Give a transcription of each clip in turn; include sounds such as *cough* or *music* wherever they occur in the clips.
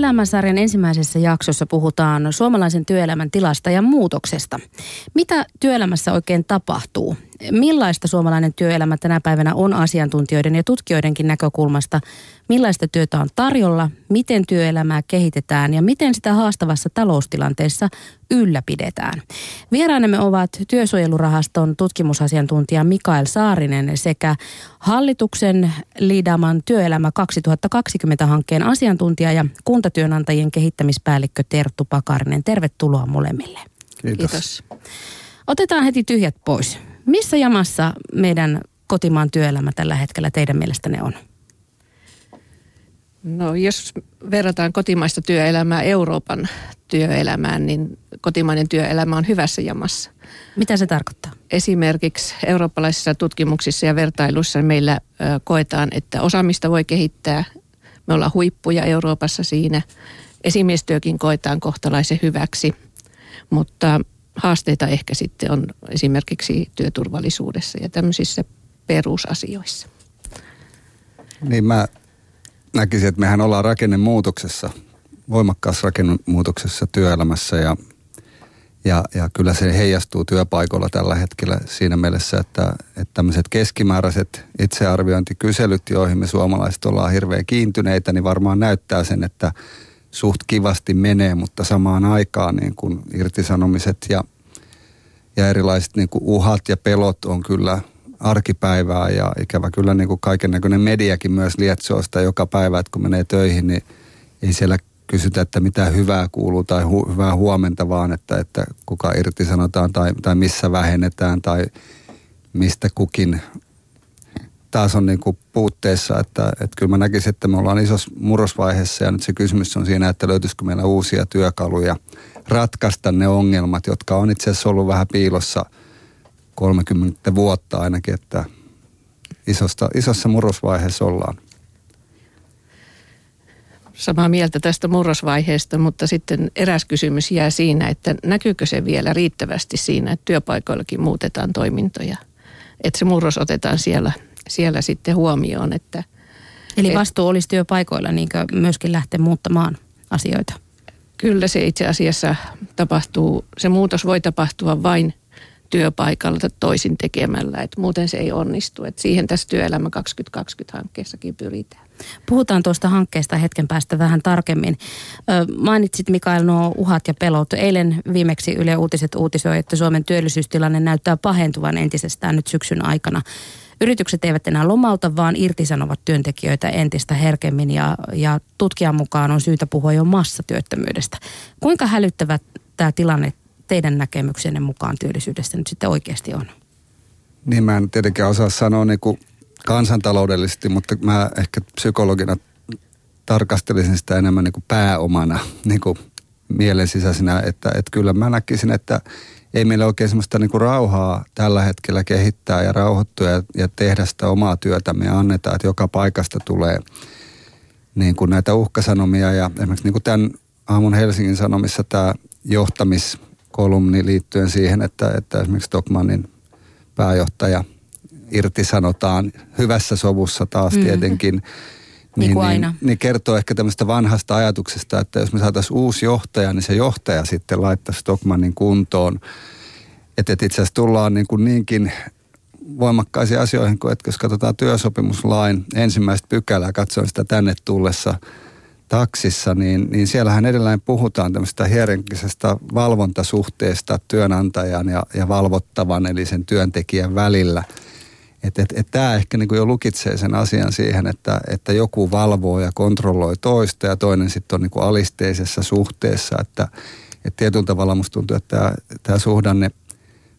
Työelämäsarjan ensimmäisessä jaksossa puhutaan suomalaisen työelämän tilasta ja muutoksesta. Mitä työelämässä oikein tapahtuu? Millaista suomalainen työelämä tänä päivänä on asiantuntijoiden ja tutkijoidenkin näkökulmasta? Millaista työtä on tarjolla? Miten työelämää kehitetään ja miten sitä haastavassa taloustilanteessa ylläpidetään? Vieraanemme ovat Työsuojelurahaston tutkimusasiantuntija Mikael Saarinen sekä hallituksen liidaman Työelämä 2020-hankkeen asiantuntija ja kuntatyönantajien kehittämispäällikkö Terttu Pakarinen. Tervetuloa molemmille. Kiitos. Kiitos. Otetaan heti tyhjät pois. Missä jamassa meidän kotimaan työelämä tällä hetkellä teidän mielestänne on? No jos verrataan kotimaista työelämää Euroopan työelämään, niin kotimainen työelämä on hyvässä jamassa. Mitä se tarkoittaa? Esimerkiksi eurooppalaisissa tutkimuksissa ja vertailuissa meillä koetaan, että osaamista voi kehittää. Me ollaan huippuja Euroopassa siinä. Esimiestyökin koetaan kohtalaisen hyväksi, mutta haasteita ehkä sitten on esimerkiksi työturvallisuudessa ja tämmöisissä perusasioissa. Niin mä näkisin, että mehän ollaan rakennemuutoksessa, voimakkaassa rakennemuutoksessa työelämässä ja, ja, ja kyllä se heijastuu työpaikoilla tällä hetkellä siinä mielessä, että, että tämmöiset keskimääräiset itsearviointikyselyt, joihin me suomalaiset ollaan hirveän kiintyneitä, niin varmaan näyttää sen, että suht kivasti menee, mutta samaan aikaan niin kuin irtisanomiset ja, ja erilaiset niin kuin uhat ja pelot on kyllä arkipäivää ja ikävä kyllä niin kuin kaiken näköinen mediakin myös lietsoo sitä joka päivä, että kun menee töihin, niin ei siellä kysytä, että mitä hyvää kuuluu tai hu- hyvää huomenta, vaan että, että kuka irtisanotaan tai, tai missä vähennetään tai mistä kukin taas on niin kuin puutteessa, että, että kyllä mä näkisin, että me ollaan isossa murrosvaiheessa ja nyt se kysymys on siinä, että löytyisikö meillä uusia työkaluja ratkaista ne ongelmat, jotka on itse asiassa ollut vähän piilossa 30 vuotta ainakin, että isosta, isossa murrosvaiheessa ollaan. Samaa mieltä tästä murrosvaiheesta, mutta sitten eräs kysymys jää siinä, että näkyykö se vielä riittävästi siinä, että työpaikoillakin muutetaan toimintoja. Että se murros otetaan siellä siellä sitten huomioon. Että, Eli vastuu olisi työpaikoilla niin myöskin lähteä muuttamaan asioita? Kyllä se itse asiassa tapahtuu, se muutos voi tapahtua vain työpaikalla toisin tekemällä, että muuten se ei onnistu. Että siihen tässä Työelämä 2020-hankkeessakin pyritään. Puhutaan tuosta hankkeesta hetken päästä vähän tarkemmin. Mainitsit Mikael nuo uhat ja pelot. Eilen viimeksi Yle Uutiset uutisoi, että Suomen työllisyystilanne näyttää pahentuvan entisestään nyt syksyn aikana. Yritykset eivät enää lomauta, vaan irtisanovat työntekijöitä entistä herkemmin ja, ja tutkijan mukaan on syytä puhua jo massatyöttömyydestä. Kuinka hälyttävä tämä tilanne teidän näkemyksenne mukaan työllisyydestä nyt sitten oikeasti on? Niin mä en tietenkään osaa sanoa niin kuin kansantaloudellisesti, mutta mä ehkä psykologina tarkastelisin sitä enemmän niin kuin pääomana niin kuin mielen sisäisenä, että, että kyllä mä näkisin, että ei meillä oikein semmoista niin kuin rauhaa tällä hetkellä kehittää ja rauhoittua ja, ja tehdä sitä omaa työtä. Me annetaan, että joka paikasta tulee niin kuin näitä uhkasanomia ja esimerkiksi niin kuin tämän aamun Helsingin Sanomissa tämä johtamiskolumni liittyen siihen, että, että esimerkiksi Stockmannin pääjohtaja irtisanotaan hyvässä sovussa taas mm-hmm. tietenkin. Niin, niin, aina. Niin, niin kertoo ehkä tämmöistä vanhasta ajatuksesta, että jos me saataisiin uusi johtaja, niin se johtaja sitten laittaisi Stockmannin kuntoon. Että et itse asiassa tullaan niin kuin niinkin voimakkaisiin asioihin, kun että jos katsotaan työsopimuslain ensimmäistä pykälää, katsoin sitä tänne tullessa taksissa, niin, niin siellähän edelleen puhutaan tämmöistä hierarkisesta valvontasuhteesta työnantajan ja, ja valvottavan, eli sen työntekijän välillä – että et, et tämä ehkä niin jo lukitsee sen asian siihen, että, että joku valvoo ja kontrolloi toista ja toinen sitten on niin alisteisessa suhteessa. Että, että tietyllä tavalla musta tuntuu, että tämä suhdanne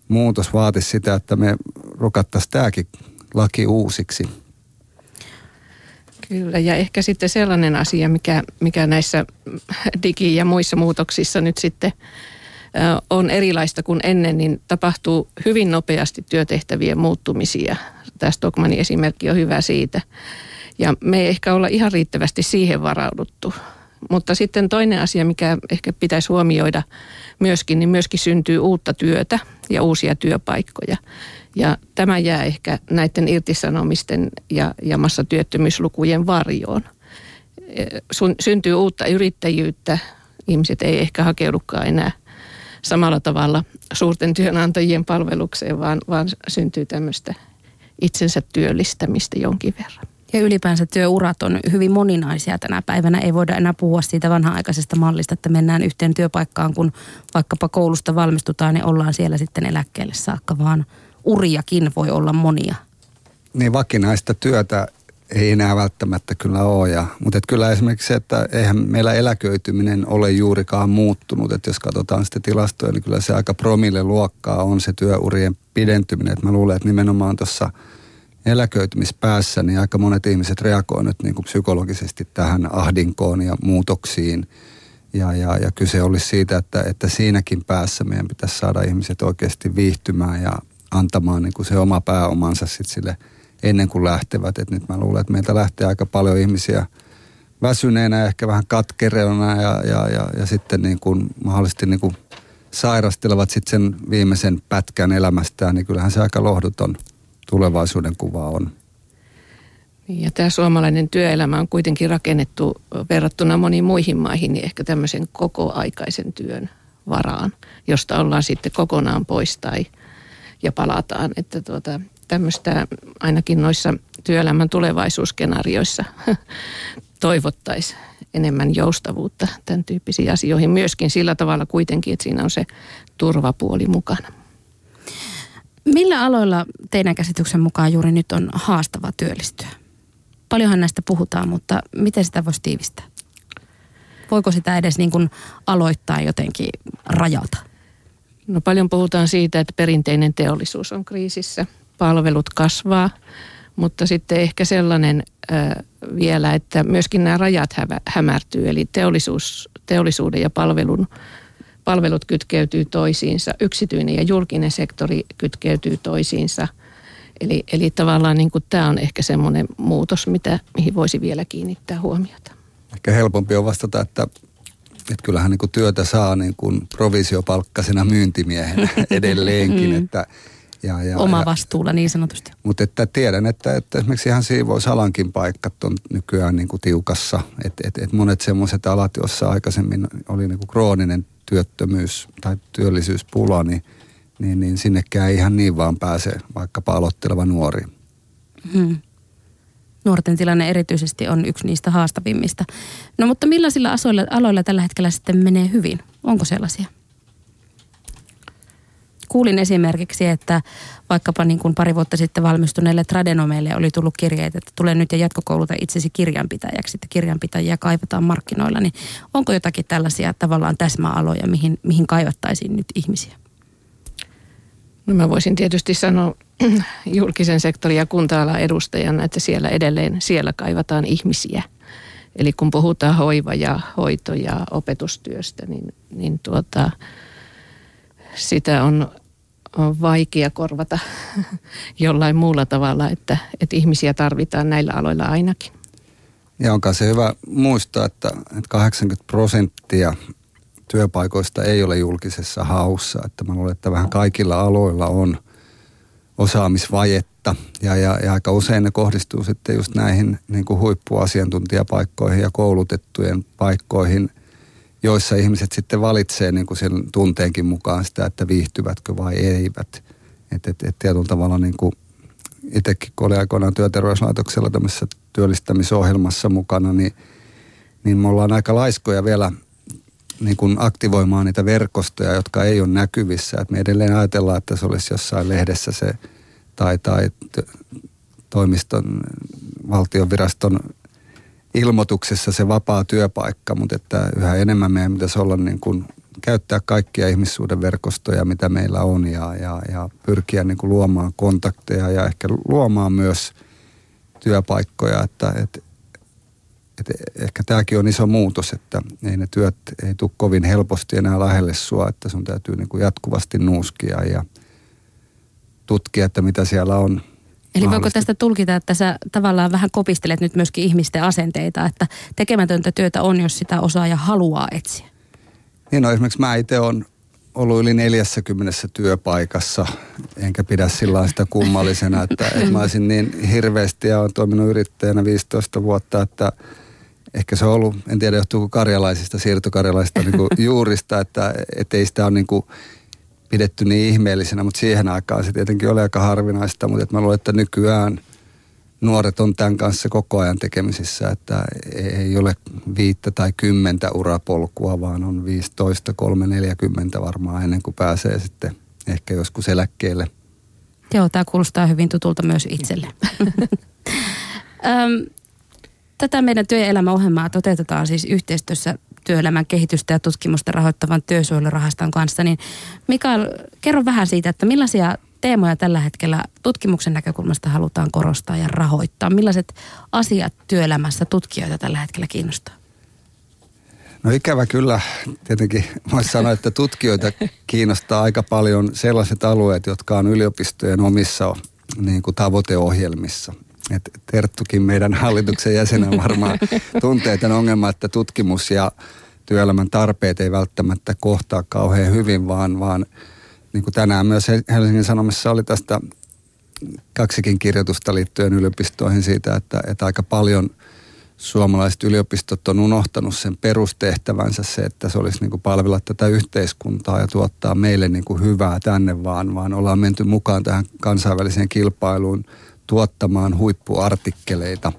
muutos vaatisi sitä, että me rukattaisiin tämäkin laki uusiksi. Kyllä, ja ehkä sitten sellainen asia, mikä, mikä näissä digi- ja muissa muutoksissa nyt sitten on erilaista kuin ennen, niin tapahtuu hyvin nopeasti työtehtävien muuttumisia. Tämä Stockmanin esimerkki on hyvä siitä. Ja me ei ehkä olla ihan riittävästi siihen varauduttu. Mutta sitten toinen asia, mikä ehkä pitäisi huomioida myöskin, niin myöskin syntyy uutta työtä ja uusia työpaikkoja. Ja tämä jää ehkä näiden irtisanomisten ja, ja massatyöttömyyslukujen varjoon. syntyy uutta yrittäjyyttä. Ihmiset ei ehkä hakeudukaan enää samalla tavalla suurten työnantajien palvelukseen, vaan, vaan syntyy tämmöistä itsensä työllistämistä jonkin verran. Ja ylipäänsä työurat on hyvin moninaisia tänä päivänä. Ei voida enää puhua siitä vanha-aikaisesta mallista, että mennään yhteen työpaikkaan, kun vaikkapa koulusta valmistutaan ja ollaan siellä sitten eläkkeelle saakka, vaan uriakin voi olla monia. Niin vakinaista työtä ei enää välttämättä kyllä ole. Ja, mutta et kyllä esimerkiksi se, että eihän meillä eläköityminen ole juurikaan muuttunut. Että jos katsotaan sitä tilastoja, niin kyllä se aika promille luokkaa on se työurien pidentyminen. Et mä luulen, että nimenomaan tuossa eläköitymispäässä niin aika monet ihmiset reagoivat nyt niin kuin psykologisesti tähän ahdinkoon ja muutoksiin. Ja, ja, ja kyse olisi siitä, että, että siinäkin päässä meidän pitäisi saada ihmiset oikeasti viihtymään ja antamaan niin kuin se oma pääomansa sitten sille – ennen kuin lähtevät. Et nyt mä luulen, että meiltä lähtee aika paljon ihmisiä väsyneenä, ehkä vähän katkereona ja, ja, ja, ja sitten niin kuin mahdollisesti niin kuin sairastelevat sitten sen viimeisen pätkän elämästään, niin kyllähän se aika lohduton tulevaisuuden kuva on. Niin, ja tämä suomalainen työelämä on kuitenkin rakennettu verrattuna moniin muihin maihin, niin ehkä tämmöisen kokoaikaisen työn varaan, josta ollaan sitten kokonaan pois tai ja palataan. Että tuota, tämmöistä ainakin noissa työelämän tulevaisuusskenaarioissa *laughs* toivottaisiin enemmän joustavuutta tämän tyyppisiin asioihin. Myöskin sillä tavalla kuitenkin, että siinä on se turvapuoli mukana. Millä aloilla teidän käsityksen mukaan juuri nyt on haastava työllistyä? Paljonhan näistä puhutaan, mutta miten sitä voisi tiivistää? Voiko sitä edes niin kuin aloittaa jotenkin rajalta? No paljon puhutaan siitä, että perinteinen teollisuus on kriisissä – palvelut kasvaa, mutta sitten ehkä sellainen vielä, että myöskin nämä rajat hä- hämärtyy, eli teollisuus, teollisuuden ja palvelun, palvelut kytkeytyy toisiinsa, yksityinen ja julkinen sektori kytkeytyy toisiinsa. Eli, eli tavallaan niin kuin tämä on ehkä semmoinen muutos, mitä, mihin voisi vielä kiinnittää huomiota. Ehkä helpompi on vastata, että että kyllähän niin kuin työtä saa niin kuin provisiopalkkasena myyntimiehenä *laughs* edelleenkin, mm. että ja, ja, Oma vastuulla niin sanotusti. Mutta että tiedän, että, että esimerkiksi ihan siivousalankin paikat on nykyään niin kuin tiukassa. Että et, et monet semmoiset alat, joissa aikaisemmin oli niin kuin krooninen työttömyys tai työllisyyspula, niin, niin, niin sinnekään ei ihan niin vaan pääse vaikkapa aloitteleva nuori. Hmm. Nuorten tilanne erityisesti on yksi niistä haastavimmista. No mutta millaisilla aloilla tällä hetkellä sitten menee hyvin? Onko sellaisia? Kuulin esimerkiksi, että vaikkapa niin kuin pari vuotta sitten valmistuneille tradenomeille oli tullut kirjeet, että tulee nyt ja jatkokouluta itsesi kirjanpitäjäksi, että kirjanpitäjiä kaivataan markkinoilla. Niin onko jotakin tällaisia tavallaan täsmäaloja, mihin, mihin kaivattaisiin nyt ihmisiä? No mä voisin tietysti sanoa *clears throat* julkisen sektorin ja kunta edustajana, että siellä edelleen siellä kaivataan ihmisiä. Eli kun puhutaan hoiva- ja hoito- ja opetustyöstä, niin, niin tuota, sitä on on vaikea korvata *laughs* jollain muulla tavalla, että, että ihmisiä tarvitaan näillä aloilla ainakin. Ja onkaan se hyvä muistaa, että, että 80 prosenttia työpaikoista ei ole julkisessa haussa. Että mä luulen, että vähän kaikilla aloilla on osaamisvajetta ja, ja, ja aika usein ne kohdistuu sitten just näihin niin kuin huippuasiantuntijapaikkoihin ja koulutettujen paikkoihin – joissa ihmiset sitten valitsee niin kuin sen tunteenkin mukaan sitä, että viihtyvätkö vai eivät. Että et, et tietyllä tavalla niin kuin itsekin, kun olin aikoinaan työterveyslaitoksella tämmöisessä työllistämisohjelmassa mukana, niin, niin me ollaan aika laiskoja vielä niin kuin aktivoimaan niitä verkostoja, jotka ei ole näkyvissä. Et me edelleen ajatellaan, että se olisi jossain lehdessä se tai, tai toimiston, valtion viraston ilmoituksessa se vapaa työpaikka, mutta että yhä enemmän meidän pitäisi olla niin kuin käyttää kaikkia ihmissuuden verkostoja, mitä meillä on ja, ja, ja pyrkiä niin kuin luomaan kontakteja ja ehkä luomaan myös työpaikkoja, että et, et ehkä tämäkin on iso muutos, että ei ne työt ei tule kovin helposti enää lähelle sua, että sun täytyy niin kuin jatkuvasti nuuskia ja tutkia, että mitä siellä on Eli voiko tästä tulkita, että sä tavallaan vähän kopistelet nyt myöskin ihmisten asenteita, että tekemätöntä työtä on, jos sitä osaa ja haluaa etsiä? Niin no esimerkiksi mä itse olen ollut yli 40 työpaikassa, enkä pidä sillä sitä kummallisena, että, että mä olisin niin hirveästi ja olen toiminut yrittäjänä 15 vuotta, että, ehkä se on ollut, en tiedä johtuuko karjalaisista, siirtokarjalaisista niin juurista, että et ei sitä ole niin kuin pidetty niin ihmeellisenä, mutta siihen aikaan se tietenkin oli aika harvinaista, mutta että mä luulen, että nykyään nuoret on tämän kanssa koko ajan tekemisissä, että ei ole viittä tai kymmentä urapolkua, vaan on 15, 3, 40 varmaan ennen kuin pääsee sitten ehkä joskus eläkkeelle. Joo, tämä kuulostaa hyvin tutulta myös itselle. *laughs* Tätä meidän työelämäohjelmaa toteutetaan siis yhteistyössä työelämän kehitystä ja tutkimusta rahoittavan työsuojelurahaston kanssa. Niin Mikael, kerro vähän siitä, että millaisia teemoja tällä hetkellä tutkimuksen näkökulmasta halutaan korostaa ja rahoittaa? Millaiset asiat työelämässä tutkijoita tällä hetkellä kiinnostaa? No ikävä kyllä, tietenkin voisi sanoa, että tutkijoita kiinnostaa aika paljon sellaiset alueet, jotka on yliopistojen omissa niin kuin tavoiteohjelmissa. Et Terttukin meidän hallituksen jäsenen varmaan tuntee tämän ongelman, että tutkimus ja työelämän tarpeet ei välttämättä kohtaa kauhean hyvin, vaan, vaan niin kuin tänään myös Helsingin Sanomissa oli tästä kaksikin kirjoitusta liittyen yliopistoihin siitä, että, että aika paljon suomalaiset yliopistot on unohtanut sen perustehtävänsä se, että se olisi niin kuin palvella tätä yhteiskuntaa ja tuottaa meille niin kuin hyvää tänne vaan, vaan ollaan menty mukaan tähän kansainväliseen kilpailuun tuottamaan huippuartikkeleita.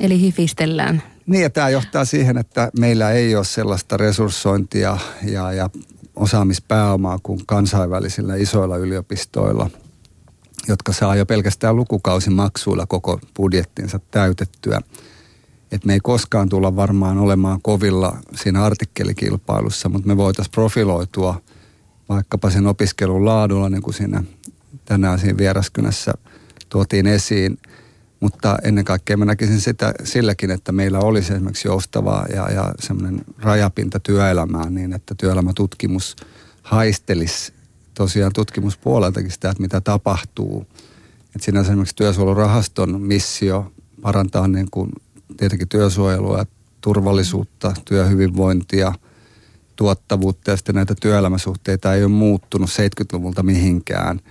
Eli hifistellään. Niin ja tämä johtaa siihen, että meillä ei ole sellaista resurssointia ja, ja osaamispääomaa kuin kansainvälisillä isoilla yliopistoilla, jotka saa jo pelkästään lukukausimaksuilla koko budjettinsa täytettyä. Et me ei koskaan tulla varmaan olemaan kovilla siinä artikkelikilpailussa, mutta me voitaisiin profiloitua vaikkapa sen opiskelun laadulla, niin kuin siinä tänään siinä vieraskynässä tuotiin esiin – mutta ennen kaikkea mä näkisin sitä silläkin, että meillä olisi esimerkiksi joustavaa ja, ja semmoinen rajapinta työelämään niin, että työelämätutkimus haistelisi tosiaan tutkimuspuoleltakin sitä, että mitä tapahtuu. Että siinä esimerkiksi työsuojelurahaston missio parantaa niin kuin tietenkin työsuojelua, turvallisuutta, työhyvinvointia, tuottavuutta ja sitten näitä työelämäsuhteita ei ole muuttunut 70-luvulta mihinkään –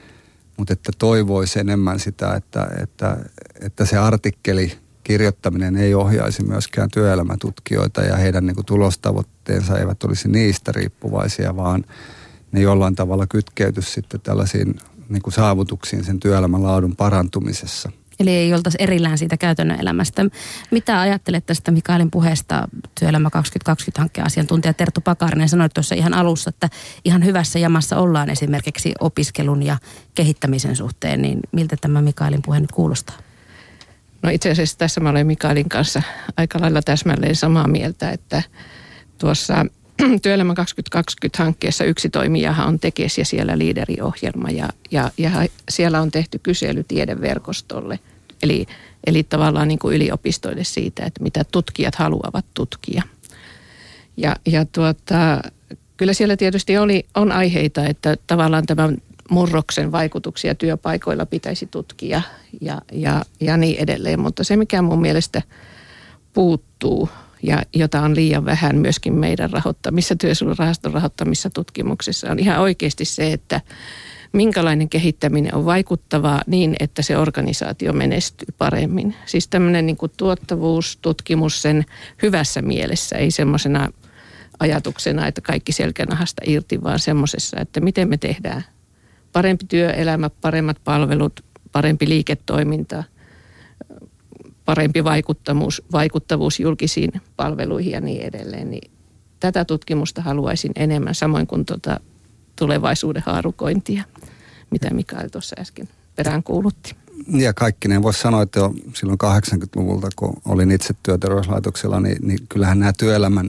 mutta että toivoisi enemmän sitä, että, että, että se artikkeli kirjoittaminen ei ohjaisi myöskään työelämätutkijoita ja heidän niin kuin, tulostavoitteensa eivät olisi niistä riippuvaisia, vaan ne jollain tavalla kytkeytyisi sitten tällaisiin niin kuin saavutuksiin sen työelämän laadun parantumisessa. Eli ei oltaisi erillään siitä käytännön elämästä. Mitä ajattelet tästä Mikaelin puheesta Työelämä 2020-hankkeen asiantuntija Terttu Pakarinen sanoi tuossa ihan alussa, että ihan hyvässä jamassa ollaan esimerkiksi opiskelun ja kehittämisen suhteen, niin miltä tämä Mikaelin puhe nyt kuulostaa? No itse asiassa tässä mä olen Mikaelin kanssa aika lailla täsmälleen samaa mieltä, että tuossa *clears throat* Työelämä 2020-hankkeessa yksi toimijahan on Tekes ja siellä liideriohjelma ja, ja, ja siellä on tehty kysely tiedeverkostolle – Eli, eli tavallaan niin kuin yliopistoille siitä, että mitä tutkijat haluavat tutkia. Ja, ja tuota, kyllä siellä tietysti oli, on aiheita, että tavallaan tämän murroksen vaikutuksia työpaikoilla pitäisi tutkia ja, ja, ja niin edelleen. Mutta se, mikä mun mielestä puuttuu ja jota on liian vähän myöskin meidän rahoittamissa, työsuojelurahaston rahoittamissa tutkimuksissa, on ihan oikeasti se, että minkälainen kehittäminen on vaikuttavaa niin, että se organisaatio menestyy paremmin. Siis tämmöinen niin kuin tuottavuustutkimus sen hyvässä mielessä, ei semmoisena ajatuksena, että kaikki selkänahasta irti, vaan semmoisessa, että miten me tehdään parempi työelämä, paremmat palvelut, parempi liiketoiminta, parempi vaikuttavuus, vaikuttavuus julkisiin palveluihin ja niin edelleen. Niin tätä tutkimusta haluaisin enemmän, samoin kuin tuota tulevaisuuden haarukointia, mitä Mikael tuossa äsken perään kuulutti. Ja kaikki ne voisi sanoa, että jo silloin 80-luvulta, kun olin itse työterveyslaitoksella, niin, niin kyllähän nämä työelämän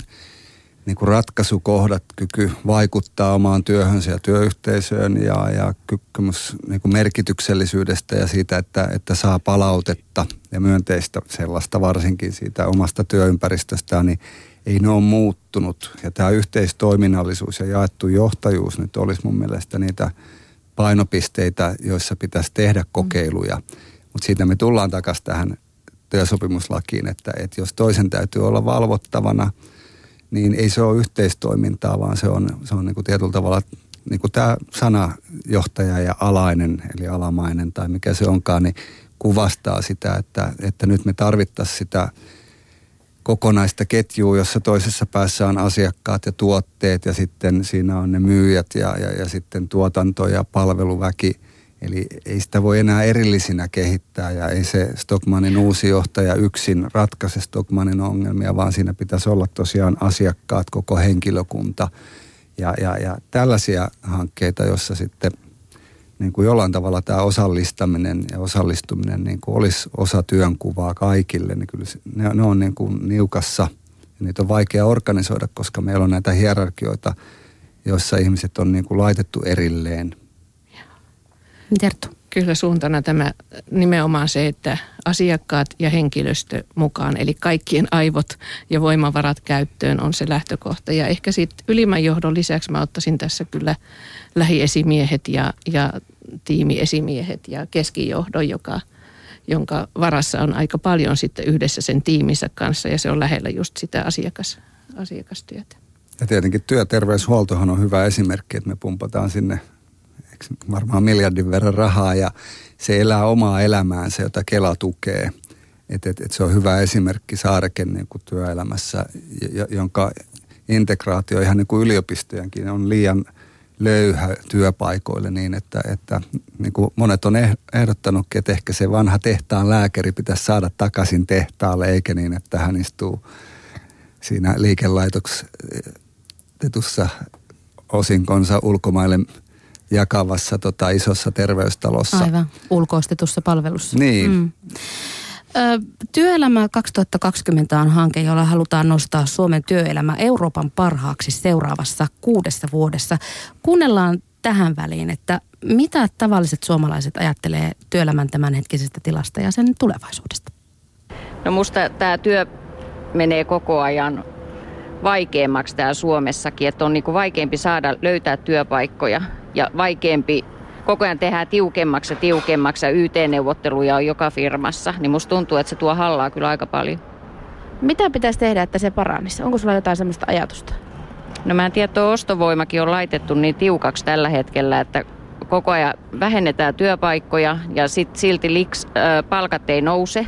niin kuin ratkaisukohdat, kyky vaikuttaa omaan työhönsä ja työyhteisöön ja, ja kykymys niin merkityksellisyydestä ja siitä, että, että saa palautetta ja myönteistä sellaista varsinkin siitä omasta työympäristöstään, niin ei ne ole muuttunut. Ja tämä yhteistoiminnallisuus ja jaettu johtajuus nyt olisi mun mielestä niitä painopisteitä, joissa pitäisi tehdä kokeiluja. Mutta siitä me tullaan takaisin tähän työsopimuslakiin, että, että jos toisen täytyy olla valvottavana, niin ei se ole yhteistoimintaa, vaan se on, se on niin kuin tietyllä tavalla niin kuin tämä sana johtaja ja alainen, eli alamainen tai mikä se onkaan, niin kuvastaa sitä, että, että nyt me tarvittaisiin sitä kokonaista ketjua, jossa toisessa päässä on asiakkaat ja tuotteet ja sitten siinä on ne myyjät ja, ja, ja sitten tuotanto ja palveluväki. Eli ei sitä voi enää erillisinä kehittää ja ei se Stockmanin uusi johtaja yksin ratkaise Stockmanin ongelmia, vaan siinä pitäisi olla tosiaan asiakkaat, koko henkilökunta ja, ja, ja tällaisia hankkeita, jossa sitten niin kuin jollain tavalla tämä osallistaminen ja osallistuminen niin kuin olisi osa työnkuvaa kaikille, niin kyllä ne, ne on niin kuin niukassa ja niitä on vaikea organisoida, koska meillä on näitä hierarkioita, joissa ihmiset on niin kuin laitettu erilleen. Terttu. Kyllä suuntana tämä nimenomaan se, että asiakkaat ja henkilöstö mukaan, eli kaikkien aivot ja voimavarat käyttöön on se lähtökohta. Ja ehkä sitten ylimmän johdon lisäksi mä ottaisin tässä kyllä lähiesimiehet ja, ja tiimiesimiehet ja keskijohdon, joka, jonka varassa on aika paljon sitten yhdessä sen tiiminsä kanssa ja se on lähellä just sitä asiakas, asiakastyötä. Ja tietenkin työterveyshuoltohan on hyvä esimerkki, että me pumpataan sinne varmaan miljardin verran rahaa ja se elää omaa elämäänsä, jota Kela tukee. Et, et, et se on hyvä esimerkki saareken niin kuin työelämässä, jonka integraatio ihan niin kuin yliopistojenkin on liian – löyhä työpaikoille niin, että, että niin kuin monet on eh, ehdottanutkin, että ehkä se vanha tehtaan lääkäri pitäisi saada takaisin tehtaalle, eikä niin, että hän istuu siinä liikelaitoksessa osinkonsa ulkomaille jakavassa tota, isossa terveystalossa. Aivan, ulkoistetussa palvelussa. Niin. Mm. Työelämä 2020 on hanke, jolla halutaan nostaa Suomen työelämä Euroopan parhaaksi seuraavassa kuudessa vuodessa. Kuunnellaan tähän väliin, että mitä tavalliset suomalaiset ajattelee työelämän tämänhetkisestä tilasta ja sen tulevaisuudesta? No musta tämä työ menee koko ajan vaikeammaksi täällä Suomessakin, että on niinku vaikeampi saada löytää työpaikkoja ja vaikeampi koko ajan tehdään tiukemmaksi ja tiukemmaksi ja YT-neuvotteluja on joka firmassa, niin musta tuntuu, että se tuo hallaa kyllä aika paljon. Mitä pitäisi tehdä, että se paranisi? Onko sulla jotain sellaista ajatusta? No mä en tiedä, tuo ostovoimakin on laitettu niin tiukaksi tällä hetkellä, että koko ajan vähennetään työpaikkoja ja sit silti liks, äh, palkat ei nouse.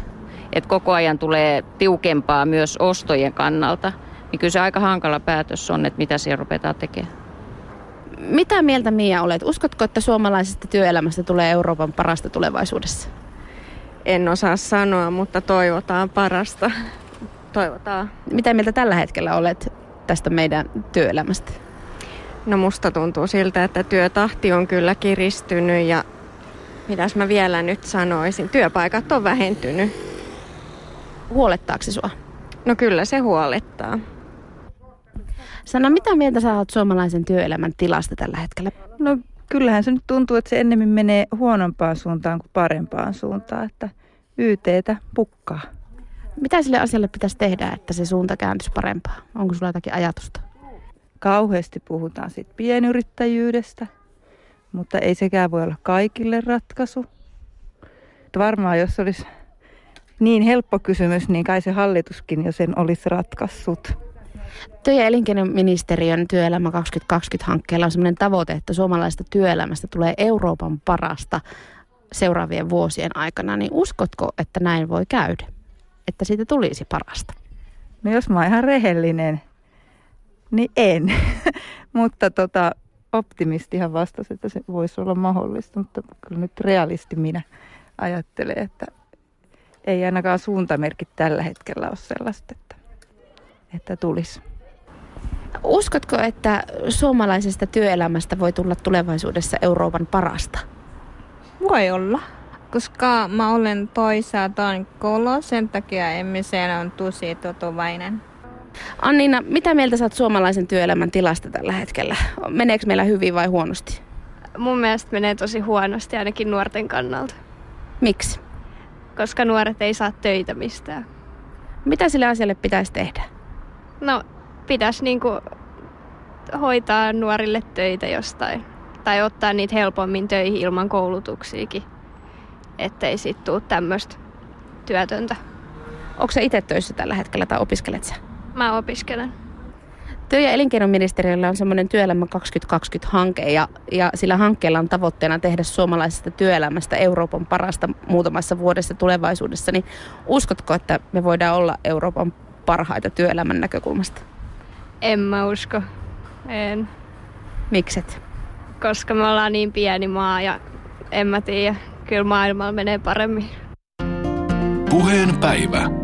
Että koko ajan tulee tiukempaa myös ostojen kannalta. Niin kyllä se aika hankala päätös on, että mitä siellä rupetaan tekemään. Mitä mieltä Mia olet? Uskotko, että suomalaisesta työelämästä tulee Euroopan parasta tulevaisuudessa? En osaa sanoa, mutta toivotaan parasta. Toivotaan. Mitä mieltä tällä hetkellä olet tästä meidän työelämästä? No musta tuntuu siltä, että työtahti on kyllä kiristynyt ja mitäs mä vielä nyt sanoisin, työpaikat on vähentynyt. Huolettaako se sua? No kyllä se huolettaa. Sana, mitä mieltä sä oot suomalaisen työelämän tilasta tällä hetkellä? No kyllähän se nyt tuntuu, että se ennemmin menee huonompaan suuntaan kuin parempaan suuntaan, että YTtä pukkaa. Mitä sille asialle pitäisi tehdä, että se suunta kääntyisi parempaan? Onko sulla jotakin ajatusta? Kauheasti puhutaan siitä pienyrittäjyydestä, mutta ei sekään voi olla kaikille ratkaisu. Että varmaan jos olisi niin helppo kysymys, niin kai se hallituskin jo sen olisi ratkaissut. Työ- ja elinkeinoministeriön Työelämä 2020-hankkeella on sellainen tavoite, että suomalaista työelämästä tulee Euroopan parasta seuraavien vuosien aikana. Niin uskotko, että näin voi käydä? Että siitä tulisi parasta? No jos mä oon ihan rehellinen, niin en. *laughs* mutta tota, optimistihan vastasi, että se voisi olla mahdollista, mutta kyllä nyt realisti minä ajattelen, että ei ainakaan suuntamerkit tällä hetkellä ole sellaista, että, tulisi. Uskotko, että suomalaisesta työelämästä voi tulla tulevaisuudessa Euroopan parasta? Voi olla, koska mä olen toisaalta kolo, sen takia emme sen on tosi totuvainen. Annina, mitä mieltä saat suomalaisen työelämän tilasta tällä hetkellä? Meneekö meillä hyvin vai huonosti? Mun mielestä menee tosi huonosti ainakin nuorten kannalta. Miksi? Koska nuoret ei saa töitä mistään. Mitä sille asialle pitäisi tehdä? No pitäisi niinku hoitaa nuorille töitä jostain. Tai ottaa niitä helpommin töihin ilman koulutuksiakin. Ettei sit tuu tämmöistä työtöntä. Onko se itse töissä tällä hetkellä tai opiskelet sä? Mä opiskelen. Työ- ja elinkeinoministeriöllä on semmoinen Työelämä 2020-hanke ja, ja sillä hankkeella on tavoitteena tehdä suomalaisesta työelämästä Euroopan parasta muutamassa vuodessa tulevaisuudessa. Niin uskotko, että me voidaan olla Euroopan parhaita työelämän näkökulmasta? En mä usko. En. Mikset? Koska me ollaan niin pieni maa ja en mä tiedä. Kyllä maailmalla menee paremmin. Puheen päivä.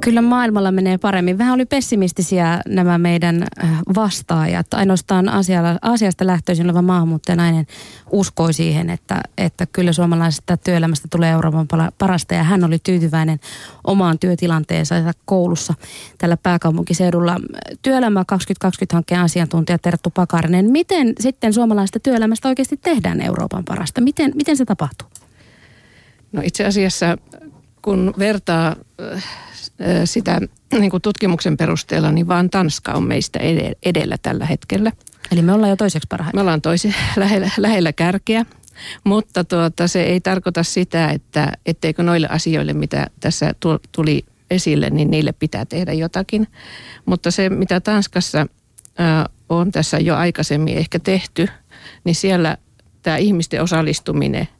Kyllä maailmalla menee paremmin. Vähän oli pessimistisiä nämä meidän äh, vastaajat. Ainoastaan asialla, asiasta lähtöisin oleva maahanmuuttajanainen uskoi siihen, että, että kyllä suomalaisesta työelämästä tulee Euroopan parasta. Ja hän oli tyytyväinen omaan työtilanteensa koulussa tällä pääkaupunkiseudulla. Työelämä 2020-hankkeen asiantuntija Terttu Pakarinen. Miten sitten suomalaisesta työelämästä oikeasti tehdään Euroopan parasta? Miten, miten se tapahtuu? No itse asiassa kun vertaa äh, sitä niin kuin tutkimuksen perusteella, niin vaan Tanska on meistä edellä tällä hetkellä. Eli me ollaan jo toiseksi parhaita. Me ollaan toisi, *laughs* lähellä, lähellä kärkeä, mutta tuota, se ei tarkoita sitä, että etteikö noille asioille, mitä tässä tuli esille, niin niille pitää tehdä jotakin. Mutta se, mitä Tanskassa on tässä jo aikaisemmin ehkä tehty, niin siellä tämä ihmisten osallistuminen –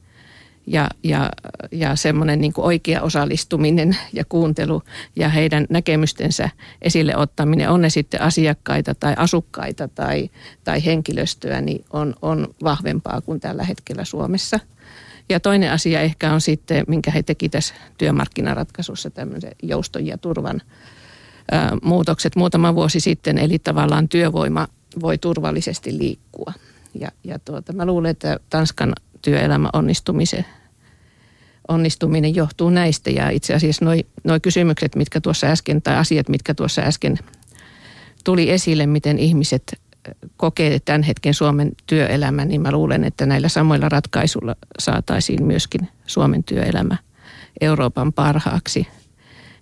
ja, ja, ja semmoinen niin oikea osallistuminen ja kuuntelu ja heidän näkemystensä esille ottaminen, on ne sitten asiakkaita tai asukkaita tai, tai henkilöstöä, niin on, on vahvempaa kuin tällä hetkellä Suomessa. Ja toinen asia ehkä on sitten, minkä he teki tässä työmarkkinaratkaisussa, tämmöisen jouston ja turvan ää, muutokset muutama vuosi sitten, eli tavallaan työvoima voi turvallisesti liikkua. Ja, ja tuota, mä luulen, että Tanskan työelämä onnistumisen onnistuminen johtuu näistä ja itse asiassa nuo noi kysymykset, mitkä tuossa äsken, tai asiat, mitkä tuossa äsken tuli esille, miten ihmiset kokee tämän hetken Suomen työelämän, niin mä luulen, että näillä samoilla ratkaisuilla saataisiin myöskin Suomen työelämä Euroopan parhaaksi.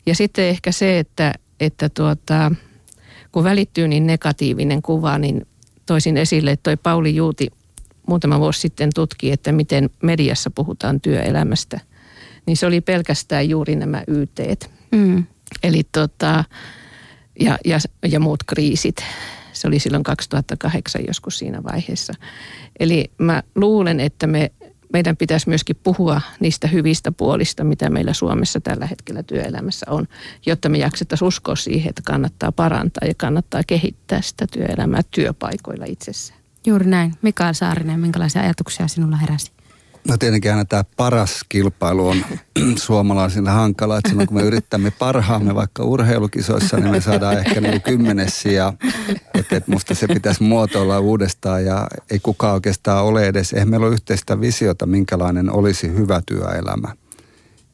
Ja sitten ehkä se, että, että tuota, kun välittyy niin negatiivinen kuva, niin toisin esille, että toi Pauli Juuti muutama vuosi sitten tutki, että miten mediassa puhutaan työelämästä niin se oli pelkästään juuri nämä YT. Mm. Eli tota, ja, ja, ja muut kriisit. Se oli silloin 2008 joskus siinä vaiheessa. Eli mä luulen, että me, meidän pitäisi myöskin puhua niistä hyvistä puolista, mitä meillä Suomessa tällä hetkellä työelämässä on, jotta me jaksettaisiin uskoa siihen, että kannattaa parantaa ja kannattaa kehittää sitä työelämää työpaikoilla itsessään. Juuri näin. Mikael Saarinen, minkälaisia ajatuksia sinulla heräsi? No tietenkin aina tämä paras kilpailu on *clears throat* suomalaisille hankala, että silloin kun me yrittämme parhaamme vaikka urheilukisoissa, niin me saadaan ehkä niin kymmenes ja että, että musta se pitäisi muotoilla uudestaan ja ei kukaan oikeastaan ole edes, eihän meillä ole yhteistä visiota, minkälainen olisi hyvä työelämä.